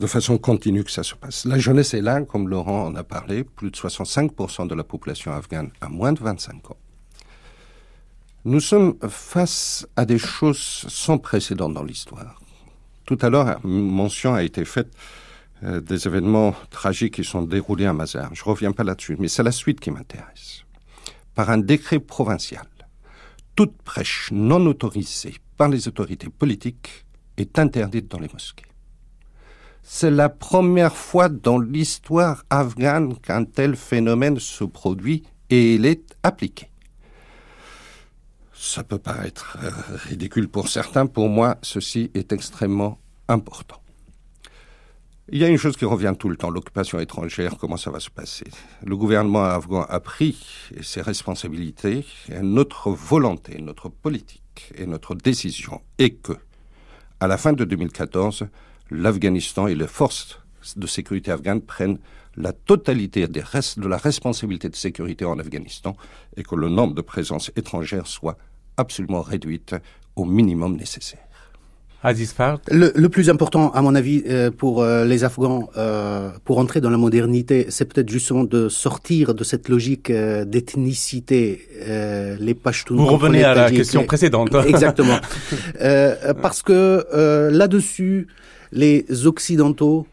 de façon continue que ça se passe. La jeunesse est là, comme Laurent en a parlé, plus de 65% de la population afghane a moins de 25 ans. Nous sommes face à des choses sans précédent dans l'histoire. Tout à l'heure, mention a été faite euh, des événements tragiques qui sont déroulés à Mazar. Je reviens pas là-dessus, mais c'est la suite qui m'intéresse. Par un décret provincial, toute prêche non autorisée par les autorités politiques est interdite dans les mosquées. C'est la première fois dans l'histoire afghane qu'un tel phénomène se produit et il est appliqué. Ça peut paraître euh, ridicule pour certains, pour moi, ceci est extrêmement important. Il y a une chose qui revient tout le temps, l'occupation étrangère, comment ça va se passer? Le gouvernement afghan a pris ses responsabilités, et notre volonté, notre politique et notre décision est que, à la fin de 2014, l'Afghanistan et les forces de sécurité afghanes prennent la totalité des restes de la responsabilité de sécurité en Afghanistan et que le nombre de présences étrangères soit absolument réduite au minimum nécessaire. Le, le, plus important, à mon avis, euh, pour euh, les Afghans, euh, pour entrer dans la modernité, c'est peut-être justement de sortir de cette logique d'ethnicité. les Pashtuns. Vous revenez à la question précédente. Exactement. [LAUGHS] parce que là-dessus, les Occidentaux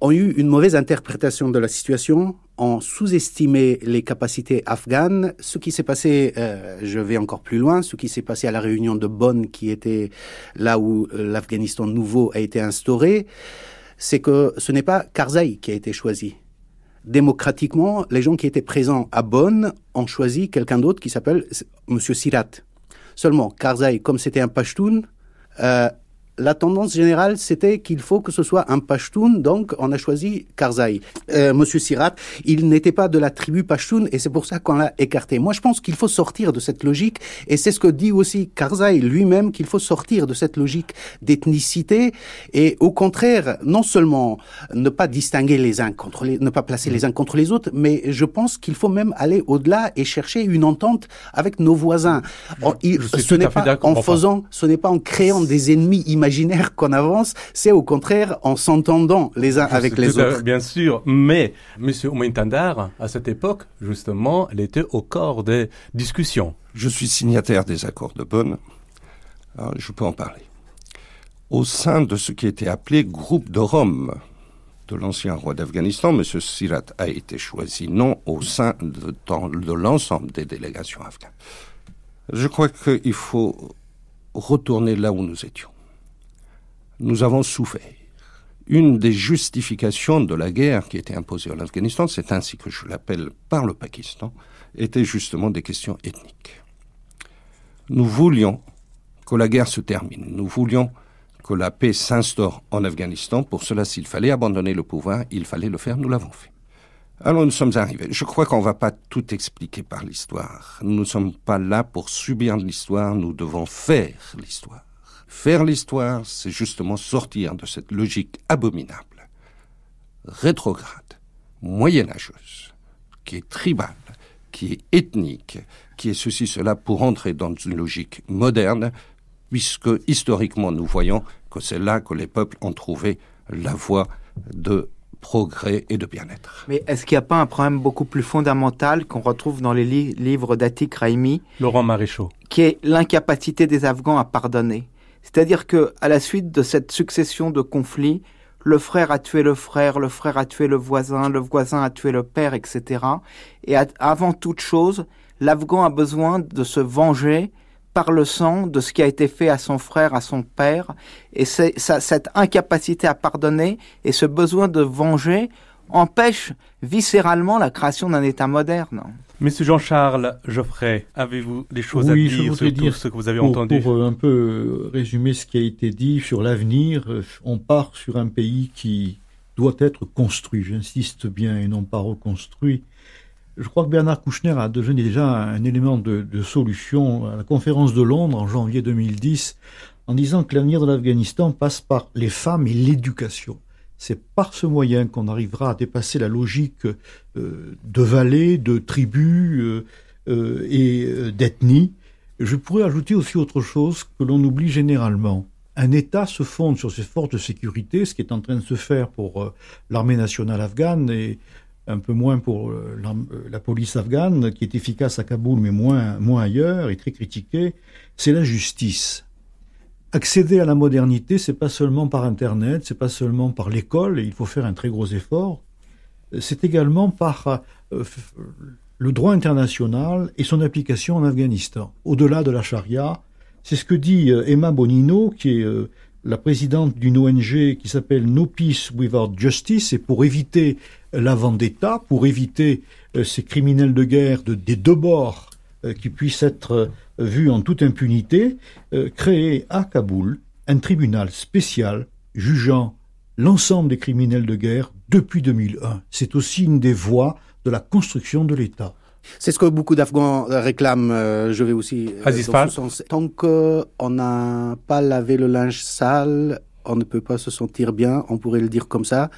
ont eu une mauvaise interprétation de la situation, ont sous-estimé les capacités afghanes. Ce qui s'est passé, euh, je vais encore plus loin, ce qui s'est passé à la réunion de Bonn, qui était là où euh, l'Afghanistan nouveau a été instauré, c'est que ce n'est pas Karzai qui a été choisi. Démocratiquement, les gens qui étaient présents à Bonn ont choisi quelqu'un d'autre qui s'appelle Monsieur Sirat. Seulement, Karzai, comme c'était un Pashtun, euh, la tendance générale, c'était qu'il faut que ce soit un Pashtun, donc on a choisi Karzai. Euh, Monsieur Sirat, il n'était pas de la tribu Pashtun et c'est pour ça qu'on l'a écarté. Moi, je pense qu'il faut sortir de cette logique et c'est ce que dit aussi Karzai lui-même, qu'il faut sortir de cette logique d'ethnicité et au contraire, non seulement ne pas distinguer les uns contre les, ne pas placer les uns contre les autres, mais je pense qu'il faut même aller au-delà et chercher une entente avec nos voisins. ce n'est pas en faisant, ce n'est pas en créant des ennemis imaginaires qu'on avance, c'est au contraire en s'entendant les uns avec les autres. bien sûr, mais M. Oumentandar, à cette époque, justement, il était au corps des discussions. Je suis signataire des accords de Bonn, alors je peux en parler. Au sein de ce qui était appelé groupe de Rome, de l'ancien roi d'Afghanistan, M. Sirat a été choisi non au sein de, de l'ensemble des délégations afghanes. Je crois qu'il faut retourner là où nous étions nous avons souffert. Une des justifications de la guerre qui était imposée en Afghanistan, c'est ainsi que je l'appelle par le Pakistan, était justement des questions ethniques. Nous voulions que la guerre se termine. Nous voulions que la paix s'instaure en Afghanistan. Pour cela, s'il fallait abandonner le pouvoir, il fallait le faire. Nous l'avons fait. Alors nous sommes arrivés. Je crois qu'on ne va pas tout expliquer par l'histoire. Nous ne sommes pas là pour subir l'histoire, nous devons faire l'histoire. Faire l'histoire, c'est justement sortir de cette logique abominable, rétrograde, moyenâgeuse, qui est tribale, qui est ethnique, qui est ceci, cela, pour entrer dans une logique moderne, puisque historiquement nous voyons que c'est là que les peuples ont trouvé la voie de progrès et de bien-être. Mais est-ce qu'il n'y a pas un problème beaucoup plus fondamental qu'on retrouve dans les livres d'Atik Raimi? Laurent Maréchaux. Qui est l'incapacité des Afghans à pardonner. C'est-à-dire que, à la suite de cette succession de conflits, le frère a tué le frère, le frère a tué le voisin, le voisin a tué le père, etc. Et avant toute chose, l'Afghan a besoin de se venger par le sang de ce qui a été fait à son frère, à son père, et cette incapacité à pardonner et ce besoin de venger empêche viscéralement la création d'un État moderne. Monsieur Jean-Charles Geoffrey, avez-vous des choses à dire sur tout ce que vous avez entendu? Pour euh, un peu résumer ce qui a été dit sur l'avenir, euh, on part sur un pays qui doit être construit, j'insiste bien, et non pas reconstruit. Je crois que Bernard Kouchner a devenu déjà un élément de, de solution à la conférence de Londres en janvier 2010 en disant que l'avenir de l'Afghanistan passe par les femmes et l'éducation. C'est par ce moyen qu'on arrivera à dépasser la logique euh, de vallées, de tribus euh, euh, et d'ethnies. Je pourrais ajouter aussi autre chose que l'on oublie généralement. Un État se fonde sur ses forces de sécurité, ce qui est en train de se faire pour l'armée nationale afghane et un peu moins pour la, police afghane, qui est efficace à Kaboul mais moins, moins ailleurs et très critiquée, c'est la justice. Accéder à la modernité, c'est pas seulement par Internet, c'est pas seulement par l'école, et il faut faire un très gros effort. C'est également par euh, le droit international et son application en Afghanistan. Au-delà de la charia, c'est ce que dit euh, Emma Bonino, qui est euh, la présidente d'une ONG qui s'appelle No Peace Without Justice, et pour éviter la vendetta, pour éviter ces criminels de guerre de, des deux bords qui puissent être vus en toute impunité, créer à Kaboul un tribunal spécial jugeant l'ensemble des criminels de guerre depuis 2001. C'est aussi une des voies de la construction de l'État. C'est ce que beaucoup d'Afghans réclament. Euh, je vais aussi euh, dans ce sens. Tant qu'on n'a pas lavé le linge sale, on ne peut pas se sentir bien, on pourrait le dire comme ça.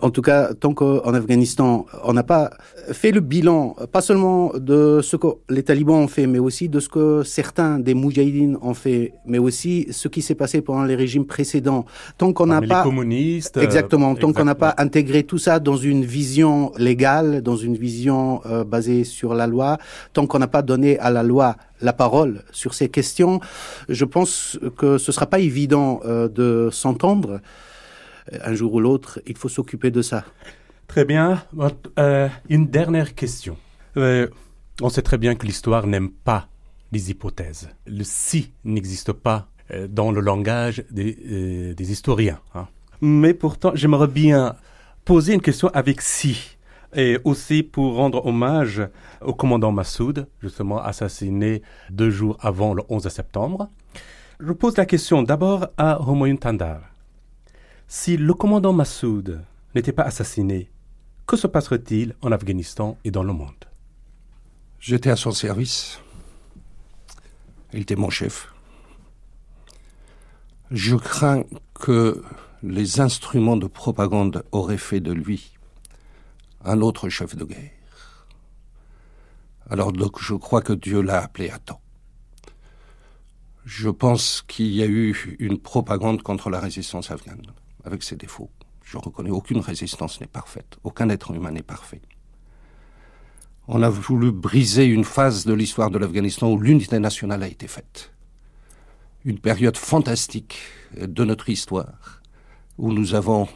En tout cas, tant qu'en Afghanistan, on n'a pas fait le bilan, pas seulement de ce que les talibans ont fait, mais aussi de ce que certains des moudjahidines ont fait, mais aussi ce qui s'est passé pendant les régimes précédents. Tant qu'on n'a pas... communistes. Euh, exactement. Tant qu'on n'a pas intégré tout ça dans une vision légale, dans une vision euh, basée sur la loi, tant qu'on n'a pas donné à la loi la parole sur ces questions, je pense que ce ne sera pas évident euh, de s'entendre. Euh, un jour ou l'autre, il faut s'occuper de ça. Très bien. Euh, une dernière question. on sait très bien que l'histoire n'aime pas les hypothèses. Le si n'existe pas dans le langage des, historiens. Hein. Mais pourtant, j'aimerais bien poser une question avec si et aussi pour rendre hommage au commandant Massoud, justement assassiné deux jours avant le 11 septembre. Je pose la question d'abord à Homoyun Tandar. Si le commandant Massoud n'était pas assassiné, que se passerait-il en Afghanistan et dans le monde? J'étais à son service. Il était mon chef. Je crains que les instruments de propagande auraient fait de lui un autre chef de guerre. Alors donc je crois que Dieu l'a appelé à temps. Je pense qu'il y a eu une propagande contre la résistance afghane, avec ses défauts. Je reconnais aucune résistance n'est parfaite, aucun être humain n'est parfait. On a voulu briser une phase de l'histoire de l'Afghanistan où l'unité nationale a été faite. Une période fantastique de notre histoire où nous avons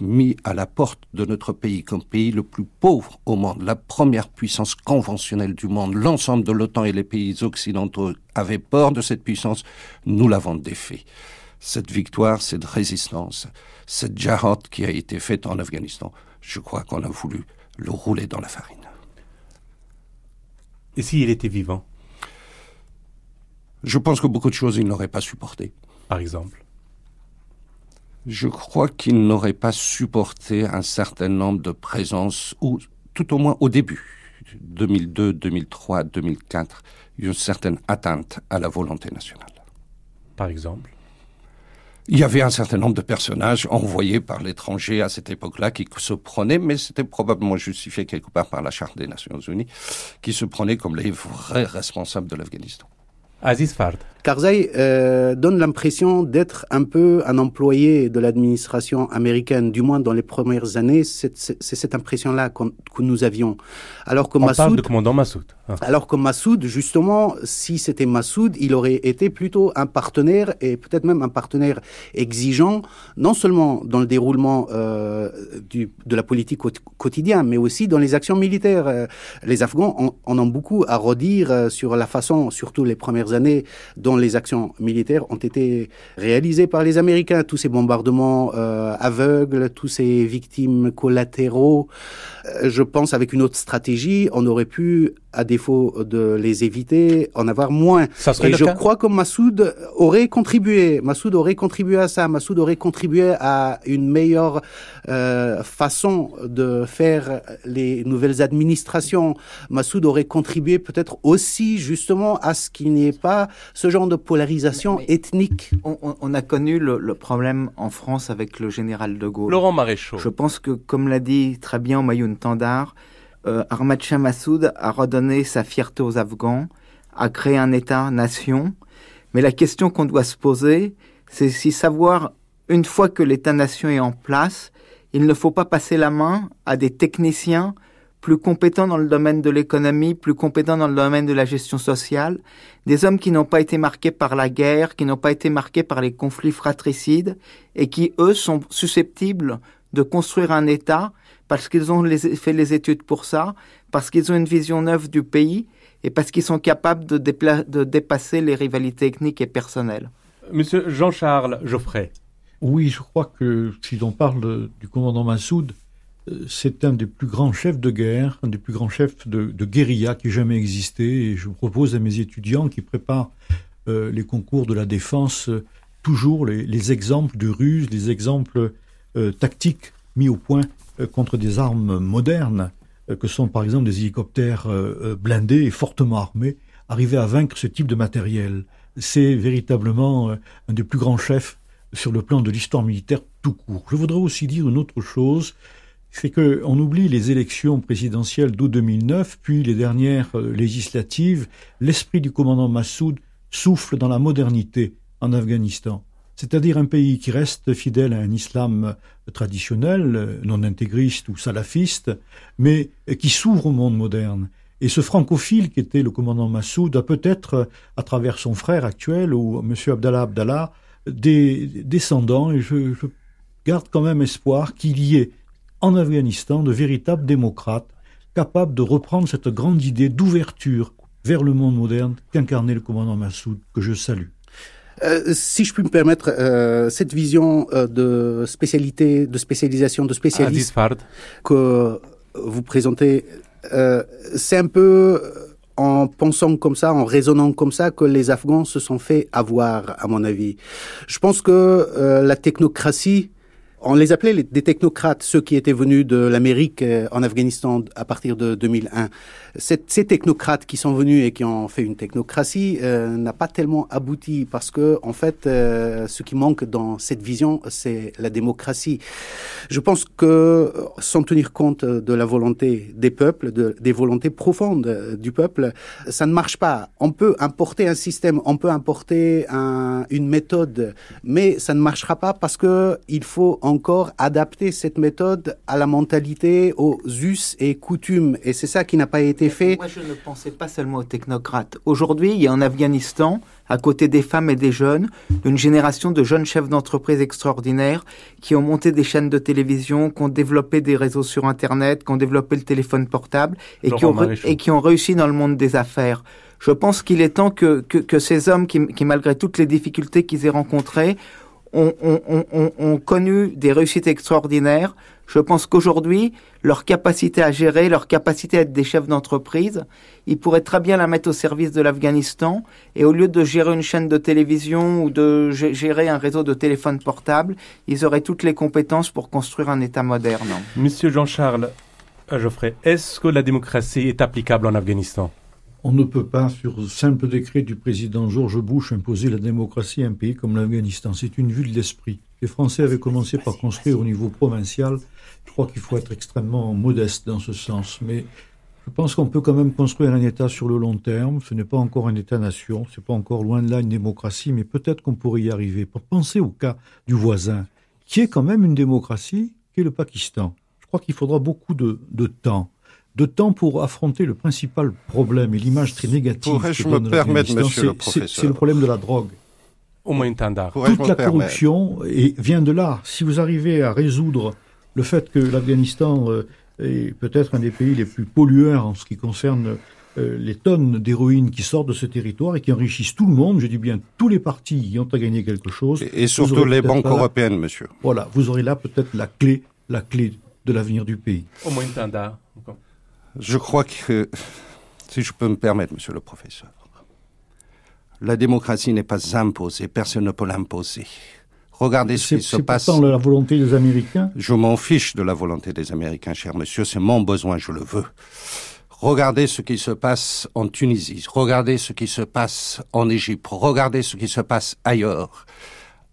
mis à la porte de notre pays comme pays le plus pauvre au monde, la première puissance conventionnelle du monde, l'ensemble de l'OTAN et les pays occidentaux avaient peur de cette puissance, nous l'avons défait. Cette victoire, cette résistance, cette jihad qui a été faite en Afghanistan, je crois qu'on a voulu le rouler dans la farine. Et s'il était vivant? Je pense que beaucoup de choses il n'aurait pas supporté. Par exemple? Je crois qu'il n'aurait pas supporté un certain nombre de présences, ou tout au moins au début, 2002, 2003, 2004, une certaine atteinte à la volonté nationale. Par exemple? Il y avait un certain nombre de personnages envoyés par l'étranger à cette époque-là qui se prenaient, mais c'était probablement justifié quelque part par la Charte des Nations Unies, qui se prenaient comme les vrais responsables de l'Afghanistan. Aziz Fard. Karzai euh, donne l'impression d'être un peu un employé de l'administration américaine, du moins dans les premières années, c'est cette impression-là que nous avions. Alors que On Massoud, parle de commandant Massoud. Ah. Alors que Massoud, justement, si c'était Massoud, il aurait été plutôt un partenaire et peut-être même un partenaire exigeant, non seulement dans le déroulement euh, du, de la politique quotidienne, mais aussi dans les actions militaires. Euh, les Afghans en, en ont beaucoup à redire euh, sur la façon, surtout les premières années, dont les actions militaires ont été réalisées par les Américains. Tous ces bombardements euh, aveugles, tous ces victimes collatéraux. Euh, je pense avec une autre stratégie, on aurait pu, à défaut de les éviter, en avoir moins. Ça serait Et je crois que Massoud aurait contribué. Massoud aurait contribué à ça. Massoud aurait contribué à une meilleure euh, façon de faire les nouvelles administrations. Massoud aurait contribué peut-être aussi justement à ce qu'il n'y ait pas ce genre de polarisation ethnique. On, on, a connu le, le, problème en France avec le général de Gaulle. Laurent Maréchal. Je pense que, comme l'a dit très bien Mayoun Tandar, euh, Ahmad Shah Massoud a redonné sa fierté aux Afghans, a créé un État-nation. Mais la question qu'on doit se poser, c'est si savoir, une fois que l'État-nation est en place, il ne faut pas passer la main à des techniciens plus compétents dans le domaine de l'économie, plus compétents dans le domaine de la gestion sociale, des hommes qui n'ont pas été marqués par la guerre, qui n'ont pas été marqués par les conflits fratricides, et qui, eux, sont susceptibles de construire un État parce qu'ils ont fait les études pour ça, parce qu'ils ont une vision neuve du pays, et parce qu'ils sont capables de, de dépasser les rivalités ethniques et personnelles. Monsieur Jean-Charles Geoffrey. Oui, je crois que si l'on parle du commandant Massoud, euh, c'est un des plus grands chefs de guerre, un des plus grands chefs de, guérilla qui ait jamais existé. Et je propose à mes étudiants qui préparent euh, les concours de la défense euh, toujours les, exemples de ruse, les exemples tactiques mis au point contre des armes modernes, que sont par exemple des hélicoptères blindés et fortement armés, arriver à vaincre ce type de matériel. C'est véritablement un des plus grands chefs sur le plan de l'histoire militaire tout court. Je voudrais aussi dire une autre chose, c'est qu'on oublie les élections présidentielles d'août 2009, puis les dernières euh, législatives. L'esprit du commandant Massoud souffle dans la modernité en Afghanistan. C'est-à-dire un pays qui reste fidèle à un islam traditionnel, non intégriste ou salafiste, mais qui s'ouvre au monde moderne. Et ce francophile qui était le commandant Massoud a peut-être, à travers son frère actuel, ou M. Abdallah Abdallah, des descendants, et je, je garde quand même espoir qu'il y ait en Afghanistan de véritables démocrates capables de reprendre cette grande idée d'ouverture vers le monde moderne qu'incarnait le commandant Massoud, que je salue. Euh, si je puis me permettre, euh, cette vision euh, de spécialité, de spécialisation, de spécialiste que vous présentez, c'est un peu en pensant comme ça, en raisonnant comme ça, que les Afghans se sont fait avoir, à mon avis. Je pense que la technocratie on les appelait des technocrates, ceux qui étaient venus de l'Amérique euh, en Afghanistan à partir de 2001. ces technocrates qui sont venus et qui ont fait une technocratie euh, n'a pas tellement abouti parce que en fait, euh, ce qui manque dans cette vision, c'est la démocratie. Je pense que sans tenir compte de la volonté des peuples, de, des volontés profondes du peuple, ça ne marche pas. On peut importer un système, on peut importer un, une méthode, mais ça ne marchera pas parce que il faut encore adapter cette méthode à la mentalité, aux us et coutumes. Et c'est ça qui n'a pas été fait. Moi, je ne pensais pas seulement aux technocrates. Aujourd'hui, il y a en Afghanistan, à côté des femmes et des jeunes, une génération de jeunes chefs d'entreprise extraordinaires qui ont monté des chaînes de télévision, qui ont développé des réseaux sur Internet, qui ont développé le téléphone portable et, qui ont, et qui ont réussi dans le monde des affaires. Je pense qu'il est temps que, que, que ces hommes, qui, qui, malgré toutes les difficultés qu'ils aient rencontrées, ont, connu des réussites extraordinaires. Je pense qu'aujourd'hui, leur capacité à gérer, leur capacité à être des chefs d'entreprise, ils pourraient très bien la mettre au service de l'Afghanistan. Et au lieu de gérer une chaîne de télévision ou de gérer un réseau de téléphone portable, ils auraient toutes les compétences pour construire un État moderne. Monsieur Jean-Charles Geoffrey, est-ce que la démocratie est applicable en Afghanistan? On ne peut pas, sur simple décret du président George Bush, imposer la démocratie à un pays comme l'Afghanistan. C'est une vue de l'esprit. Les Français avaient commencé par construire au niveau provincial. Je crois qu'il faut être extrêmement modeste dans ce sens. Mais je pense qu'on peut quand même construire un État sur le long terme. Ce n'est pas encore un État-nation, ce n'est pas encore loin de là une démocratie, mais peut-être qu'on pourrait y arriver. Pour penser au cas du voisin, qui est quand même une démocratie, qui est le Pakistan. Je crois qu'il faudra beaucoup de, de temps de temps pour affronter le principal problème et l'image très négative. Pourrais-je me permettre, monsieur le professeur C'est le problème de la drogue. Au moins Toute la corruption et vient de là. Si vous arrivez à résoudre le fait que l'Afghanistan euh, est peut-être un des pays les plus pollueurs en ce qui concerne euh, les tonnes d'héroïne qui sortent de ce territoire et qui enrichissent tout le monde, je dis bien tous les partis y ont à gagner quelque chose. Et, surtout les banques européennes, monsieur. Voilà, vous aurez là peut-être la clé, la clé de l'avenir du pays. Au moins je crois que, si je peux me permettre, monsieur le professeur, la démocratie n'est pas imposée, personne ne peut l'imposer. Regardez ce qui se passe. C'est la volonté des Américains? Je m'en fiche de la volonté des Américains, cher monsieur, c'est mon besoin, je le veux. Regardez ce qui se passe en Tunisie, regardez ce qui se passe en Égypte, regardez ce qui se passe ailleurs.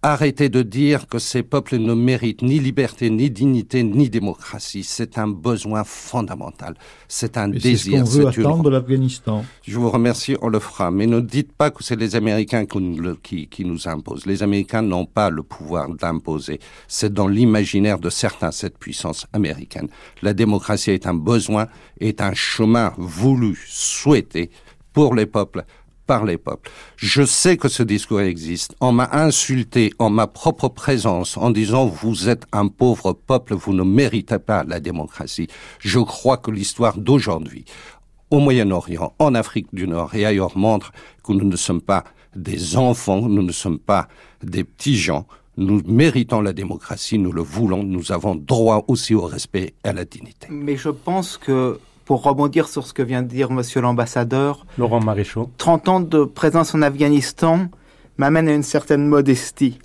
Arrêtez de dire que ces peuples ne méritent ni liberté, ni dignité, ni démocratie. C'est un besoin fondamental. C'est un désir. C'est ce qu'on veut attendre de l'Afghanistan. Je vous remercie, on le fera. Mais ne dites pas que c'est les Américains qui, qui nous imposent. Les Américains n'ont pas le pouvoir d'imposer. C'est dans l'imaginaire de certains cette puissance américaine. La démocratie est un besoin, est un chemin voulu, souhaité pour les peuples par les peuples. Je sais que ce discours existe. On m'a insulté en ma propre présence en disant vous êtes un pauvre peuple, vous ne méritez pas la démocratie. Je crois que l'histoire d'aujourd'hui, au Moyen-Orient, en Afrique du Nord et ailleurs montre que nous ne sommes pas des enfants, nous ne sommes pas des petits gens. Nous méritons la démocratie, nous le voulons, nous avons droit aussi au respect et à la dignité. Mais je pense que pour rebondir sur ce que vient de dire monsieur l'ambassadeur. Laurent Maréchaux. 30 ans de présence en Afghanistan m'amène à une certaine modestie.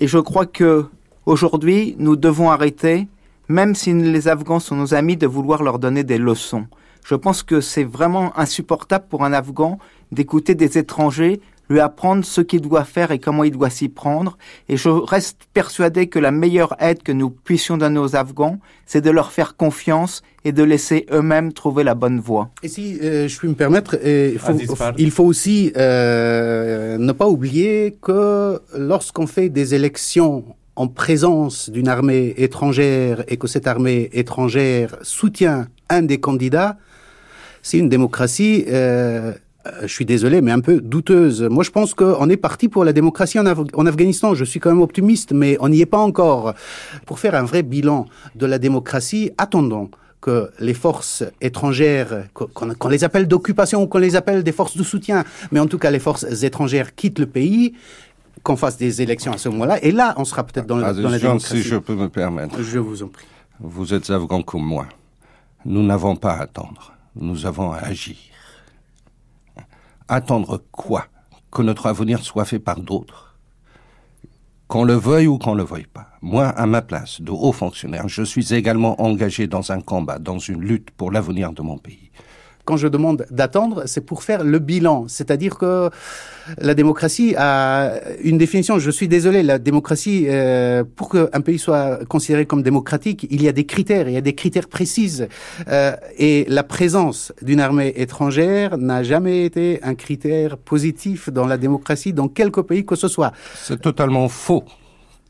Et je crois que aujourd'hui, nous devons arrêter, même si les Afghans sont nos amis, de vouloir leur donner des leçons. Je pense que c'est vraiment insupportable pour un Afghan d'écouter des étrangers lui apprendre ce qu'il doit faire et comment il doit s'y prendre. Et je reste persuadé que la meilleure aide que nous puissions donner aux Afghans, c'est de leur faire confiance et de laisser eux-mêmes trouver la bonne voie. Et si euh, je puis me permettre, euh, il, faut, il, faut, aussi euh, ne pas oublier que lorsqu'on fait des élections en présence d'une armée étrangère et que cette armée étrangère soutient un des candidats, c'est une démocratie euh, euh, je suis désolé, mais un peu douteuse. Moi, je pense qu'on est parti pour la démocratie en, en, Afghanistan. Je suis quand même optimiste, mais on n'y est pas encore. Pour faire un vrai bilan de la démocratie, attendons que les forces étrangères, qu'on les appelle d'occupation ou qu'on les appelle des forces de soutien, mais en tout cas les forces étrangères quittent le pays, qu'on fasse des élections à ce moment-là, et là, on sera peut-être dans, dans, la démocratie. Si je peux me permettre. Je vous en prie. Vous êtes afghan comme moi. Nous n'avons pas à attendre. Nous avons à agir. Attendre quoi Que notre avenir soit fait par d'autres? Qu'on le veuille ou qu'on le veuille pas. Moi, à ma place de haut fonctionnaire, je suis également engagé dans un combat, dans une lutte pour l'avenir de mon pays quand je demande d'attendre, c'est pour faire le bilan. C'est-à-dire que la démocratie a une définition. Je suis désolé, la démocratie, euh, pour qu'un pays soit considéré comme démocratique, il y a des critères, il y a des critères précises. Euh, et la présence d'une armée étrangère n'a jamais été un critère positif dans la démocratie dans quelque pays que ce soit. C'est totalement faux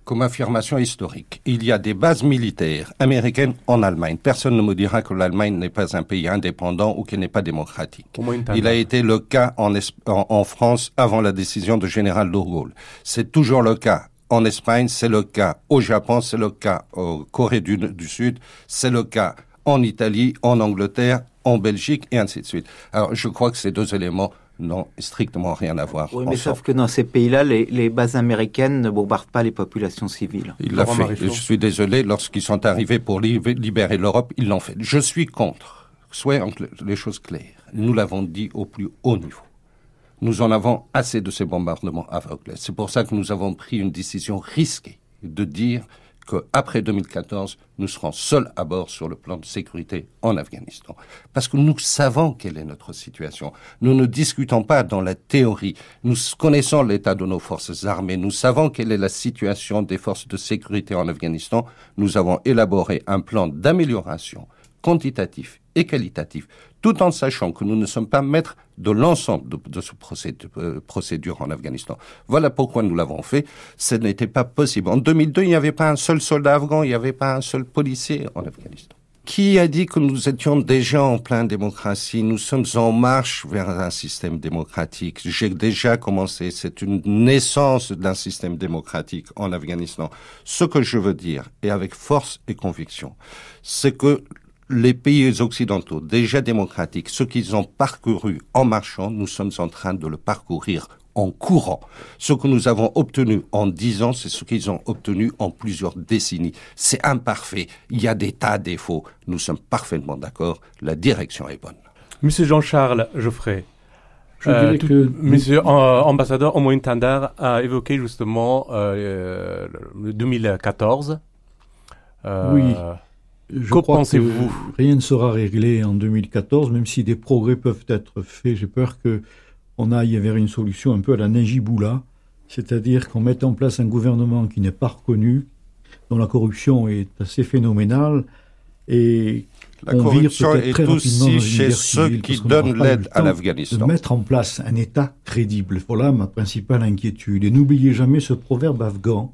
comme affirmation historique. Il y a des bases militaires américaines en Allemagne. Personne ne me dira que l'Allemagne n'est pas un pays indépendant ou qu'elle n'est pas démocratique. Il a été le cas en, en, France avant la décision de général de Gaulle. C'est toujours le cas en Espagne, c'est le cas au Japon, c'est le cas en Corée du, du Sud, c'est le cas en Italie, en Angleterre, en Belgique et ainsi de suite. Alors je crois que ces deux éléments n'ont strictement rien à voir. Oui, mais sauf que dans ces pays-là, les, bases américaines ne bombardent pas les populations civiles. Il l'a fait. Je suis désolé, lorsqu'ils sont arrivés pour libérer l'Europe, ils l'ont fait. Je suis contre. Soyons les choses claires. Nous l'avons dit au plus haut niveau. Nous en avons assez de ces bombardements aveugles. C'est pour ça que nous avons pris une décision risquée de dire qu'après 2014, nous serons seuls à bord sur le plan de sécurité en Afghanistan. Parce que nous savons quelle est notre situation. Nous ne discutons pas dans la théorie. Nous connaissons l'état de nos forces armées. Nous savons quelle est la situation des forces de sécurité en Afghanistan. Nous avons élaboré un plan d'amélioration quantitatif et qualitatif, tout en sachant que nous ne sommes pas maîtres de l'ensemble de, de, ce euh, procédure en Afghanistan. Voilà pourquoi nous l'avons fait. Ce n'était pas possible. En 2002, il n'y avait pas un seul soldat afghan, il n'y avait pas un seul policier en Afghanistan. Qui a dit que nous étions déjà en pleine démocratie? Nous sommes en marche vers un système démocratique. J'ai déjà commencé. C'est une naissance d'un système démocratique en Afghanistan. Ce que je veux dire, et avec force et conviction, c'est que les pays occidentaux, déjà démocratiques, ce qu'ils ont parcouru en marchant, nous sommes en train de le parcourir en courant. Ce que nous avons obtenu en dix ans, c'est ce qu'ils ont obtenu en plusieurs décennies. C'est imparfait. Il y a des tas de défauts. Nous sommes parfaitement d'accord. La direction est bonne. Monsieur Jean-Charles Geoffrey, euh, Monsieur euh, ambassadeur Omoin Tandar a évoqué justement euh, le 2014. Euh, oui. Je crois que rien ne sera réglé en 2014, même si des progrès peuvent être faits. J'ai peur que on aille vers une solution un peu à la Najiboula, C'est-à-dire qu'on met en place un gouvernement qui n'est pas reconnu, dont la corruption est assez phénoménale, et la corruption est aussi chez ceux qui donnent l'aide à l'Afghanistan. De mettre en place un État crédible. Voilà ma principale inquiétude. Et n'oubliez jamais ce proverbe afghan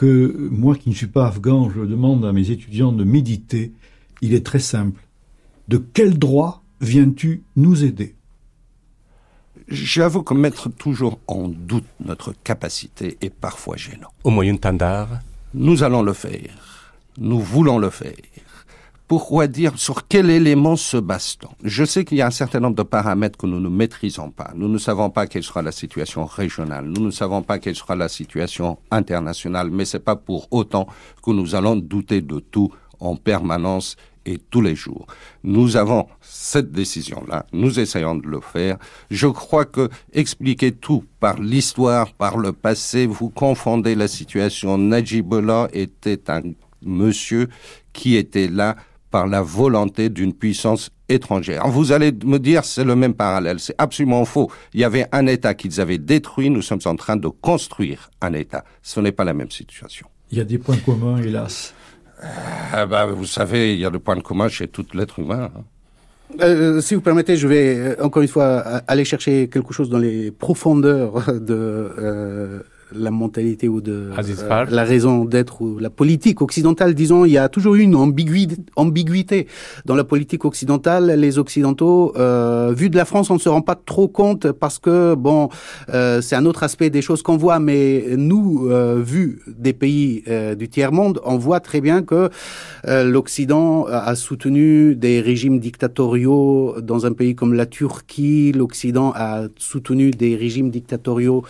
que moi qui ne suis pas afghan, je demande à mes étudiants de méditer. Il est très simple. De quel droit viens-tu nous aider? J'avoue que mettre toujours en doute notre capacité est parfois gênant. Au moyen Tandar Nous allons le faire. Nous voulons le faire pourquoi dire sur quel élément se base-t-on? Je sais qu'il y a un certain nombre de paramètres que nous ne maîtrisons pas. Nous ne savons pas quelle sera la situation régionale. Nous ne savons pas quelle sera la situation internationale. Mais c'est pas pour autant que nous allons douter de tout en permanence et tous les jours. Nous avons cette décision-là, nous essayons de le faire. Je crois que expliquer tout par l'histoire, par le passé, vous confondez la situation. Najibullah était un monsieur qui était là par la volonté d'une puissance étrangère. Vous allez me dire, c'est le même parallèle. C'est absolument faux. Il y avait un État qu'ils avaient détruit. Nous sommes en train de construire un État. Ce n'est pas la même situation. Il y a des points communs, hélas. Ah bah, vous savez, il y a des points communs chez tout l'être humain. Hein. Euh, si vous permettez, je vais euh, encore une fois aller chercher quelque chose dans les profondeurs [LAUGHS] de euh, la mentalité ou de euh, la raison d'être ou la politique occidentale, disons, il y a toujours eu une ambiguïté, dans la politique occidentale. Les Occidentaux, euh, vu de la France, on ne se rend pas trop compte parce que bon, euh, c'est un autre aspect des choses qu'on voit. Mais nous, vu des pays du tiers monde, on voit très bien que l'Occident a soutenu des régimes dictatoriaux dans un pays comme la Turquie. L'Occident a soutenu des régimes dictatoriaux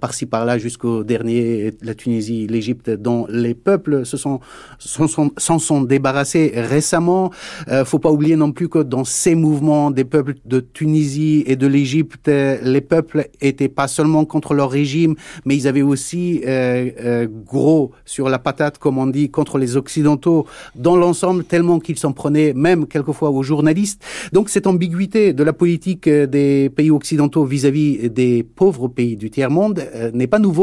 par-ci par-là jusqu'au dernier, la Tunisie, l'Égypte, dont les peuples se sont s'en sont, sont, débarrassés récemment. Euh, faut pas oublier non plus que dans ces mouvements des peuples de Tunisie et de l'Égypte, les peuples étaient pas seulement contre leur régime, mais ils avaient aussi euh, euh, gros sur la patate, comme on dit, contre les Occidentaux dans l'ensemble, tellement qu'ils s'en prenaient même quelquefois aux journalistes. Donc cette ambiguïté de la politique des pays occidentaux vis-à-vis -vis des pauvres pays du tiers-monde euh, n'est pas nouveau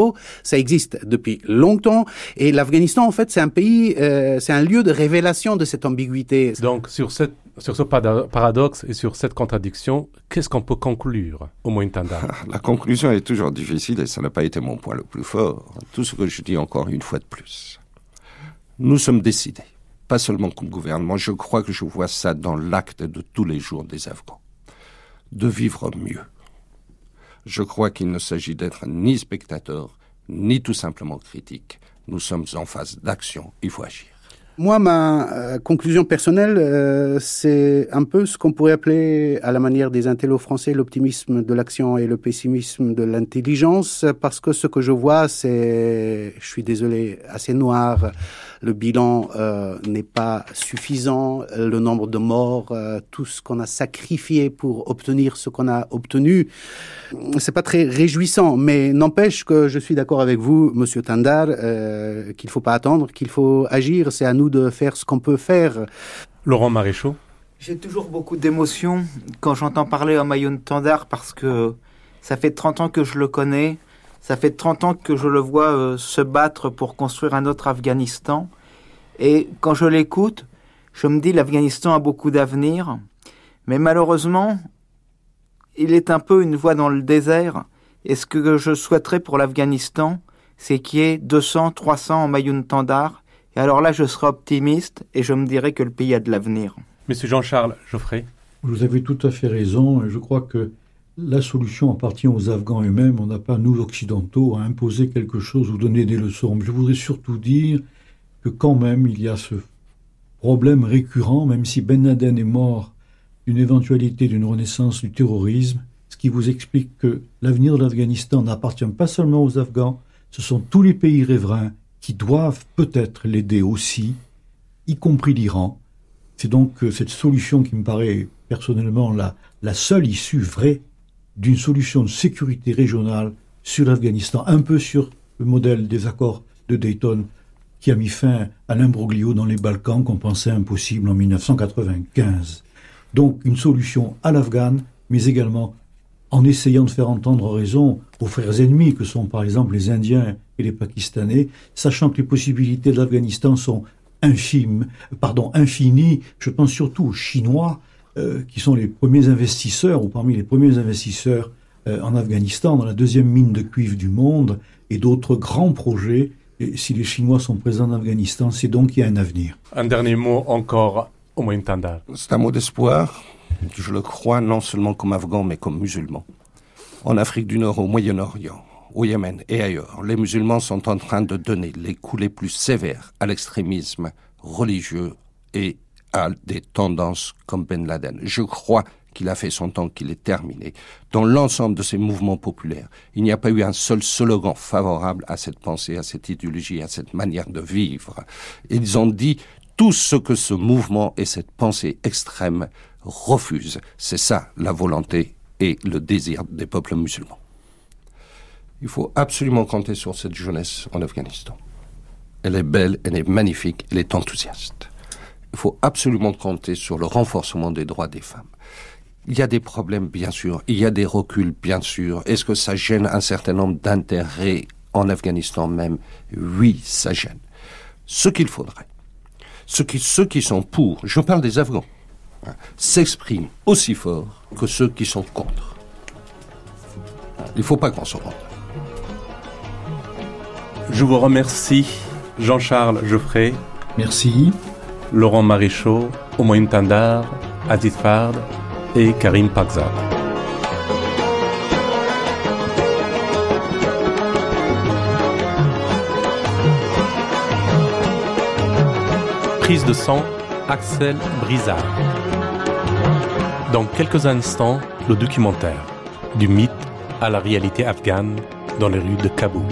ça existe depuis longtemps. Et l'Afghanistan, en fait, c'est un pays, euh, c'est un lieu de révélation de cette ambiguïté. Donc, sur, cette, sur ce paradoxe et sur cette contradiction, qu'est-ce qu'on peut conclure au moins Tandar [LAUGHS] La conclusion est toujours difficile et ça n'a pas été mon point le plus fort. Tout ce que je dis encore une fois de plus. Nous sommes décidés, pas seulement comme gouvernement, je crois que je vois ça dans l'acte de tous les jours des Afghans, de vivre mieux je crois qu'il ne s'agit d'être ni spectateur, ni tout simplement critique. Nous sommes en phase d'action, il faut agir. Moi, ma euh, conclusion personnelle, euh, c'est un peu ce qu'on pourrait appeler, à la manière des intellos français, l'optimisme de l'action et le pessimisme de l'intelligence, parce que ce que je vois, c'est, je suis désolé, assez noir le bilan euh, n'est pas suffisant, le nombre de morts, euh, tout ce qu'on a sacrifié pour obtenir ce qu'on a obtenu, c'est pas très réjouissant. Mais n'empêche que je suis d'accord avec vous, Monsieur Tandar, euh, qu'il faut pas attendre, qu'il faut agir. C'est à nous de faire ce qu'on peut faire. Laurent Maréchaux. J'ai toujours beaucoup d'émotions quand j'entends parler à Mayoun Tandar parce que ça fait 30 ans que je le connais. Ça fait 30 ans que je le vois euh, se battre pour construire un autre Afghanistan. Et quand je l'écoute, je me dis l'Afghanistan a beaucoup d'avenir. Mais malheureusement, il est un peu une voie dans le désert. Et ce que je souhaiterais pour l'Afghanistan, c'est qu'il y ait 200, 300 en Mayoun Tandar. Et alors là, je serai optimiste et je me dirais que le pays a de l'avenir. Monsieur Jean-Charles Geoffrey. Vous avez tout à fait raison. Je crois que la solution appartient aux Afghans eux-mêmes. On n'a pas, nous, occidentaux, à imposer quelque chose ou donner des leçons. je voudrais surtout dire que quand même, il y a ce problème récurrent, même si Ben Laden est mort d'une éventualité d'une renaissance du terrorisme, ce qui vous explique que l'avenir de l'Afghanistan n'appartient pas seulement aux Afghans, ce sont tous les pays riverains qui doivent peut-être l'aider aussi, y compris l'Iran. C'est donc euh, cette solution qui me paraît personnellement la seule issue vraie d'une solution de sécurité régionale sur l'Afghanistan, un peu sur le modèle des accords de Dayton qui a mis fin à l'imbroglio dans les Balkans qu'on pensait impossible en 1995. Donc une solution à l'Afghan, mais également en essayant de faire entendre raison aux frères ennemis que sont par exemple les Indiens et les Pakistanais, sachant que les possibilités de l'Afghanistan sont infimes, pardon, infinies. Je pense surtout aux Chinois, euh, qui sont les premiers investisseurs ou parmi les premiers investisseurs euh, en Afghanistan, dans la deuxième mine de cuivre du monde, et d'autres grands projets. Et si les Chinois sont présents en Afghanistan, c'est donc qu'il y a un avenir. Un dernier mot encore, au moins Tandar. C'est un mot d'espoir. Je le crois non seulement comme afghan, mais comme musulman. En Afrique du Nord, au Moyen-Orient, au Yémen et ailleurs, les musulmans sont en train de donner les coups les plus sévères à l'extrémisme religieux et à des tendances comme Ben Laden. Je crois qu'il a fait son temps, qu'il est terminé. Dans l'ensemble de ces mouvements populaires, il n'y a pas eu un seul slogan favorable à cette pensée, à cette idéologie, à cette manière de vivre. Ils ont dit tout ce que ce mouvement et cette pensée extrême refusent. C'est ça la volonté et le désir des peuples musulmans. Il faut absolument compter sur cette jeunesse en Afghanistan. Elle est belle, elle est magnifique, elle est enthousiaste. Il faut absolument compter sur le renforcement des droits des femmes. Il y a des problèmes, bien sûr. Il y a des reculs, bien sûr. Est-ce que ça gêne un certain nombre d'intérêts en Afghanistan même? Oui, ça gêne. Ce qu'il faudrait, ceux qui, ceux qui sont pour, je parle des Afghans, hein, s'expriment aussi fort que ceux qui sont contre. Il ne faut pas qu'on se rende. Je vous remercie, Jean-Charles Geoffrey. Merci. Laurent Maréchaux, Omoyim Tandar, Aziz Fard et Karim Pakzad. Prise de sang, Axel Brizard. Dans quelques instants, le documentaire du mythe à la réalité afghane dans les rues de Kaboul.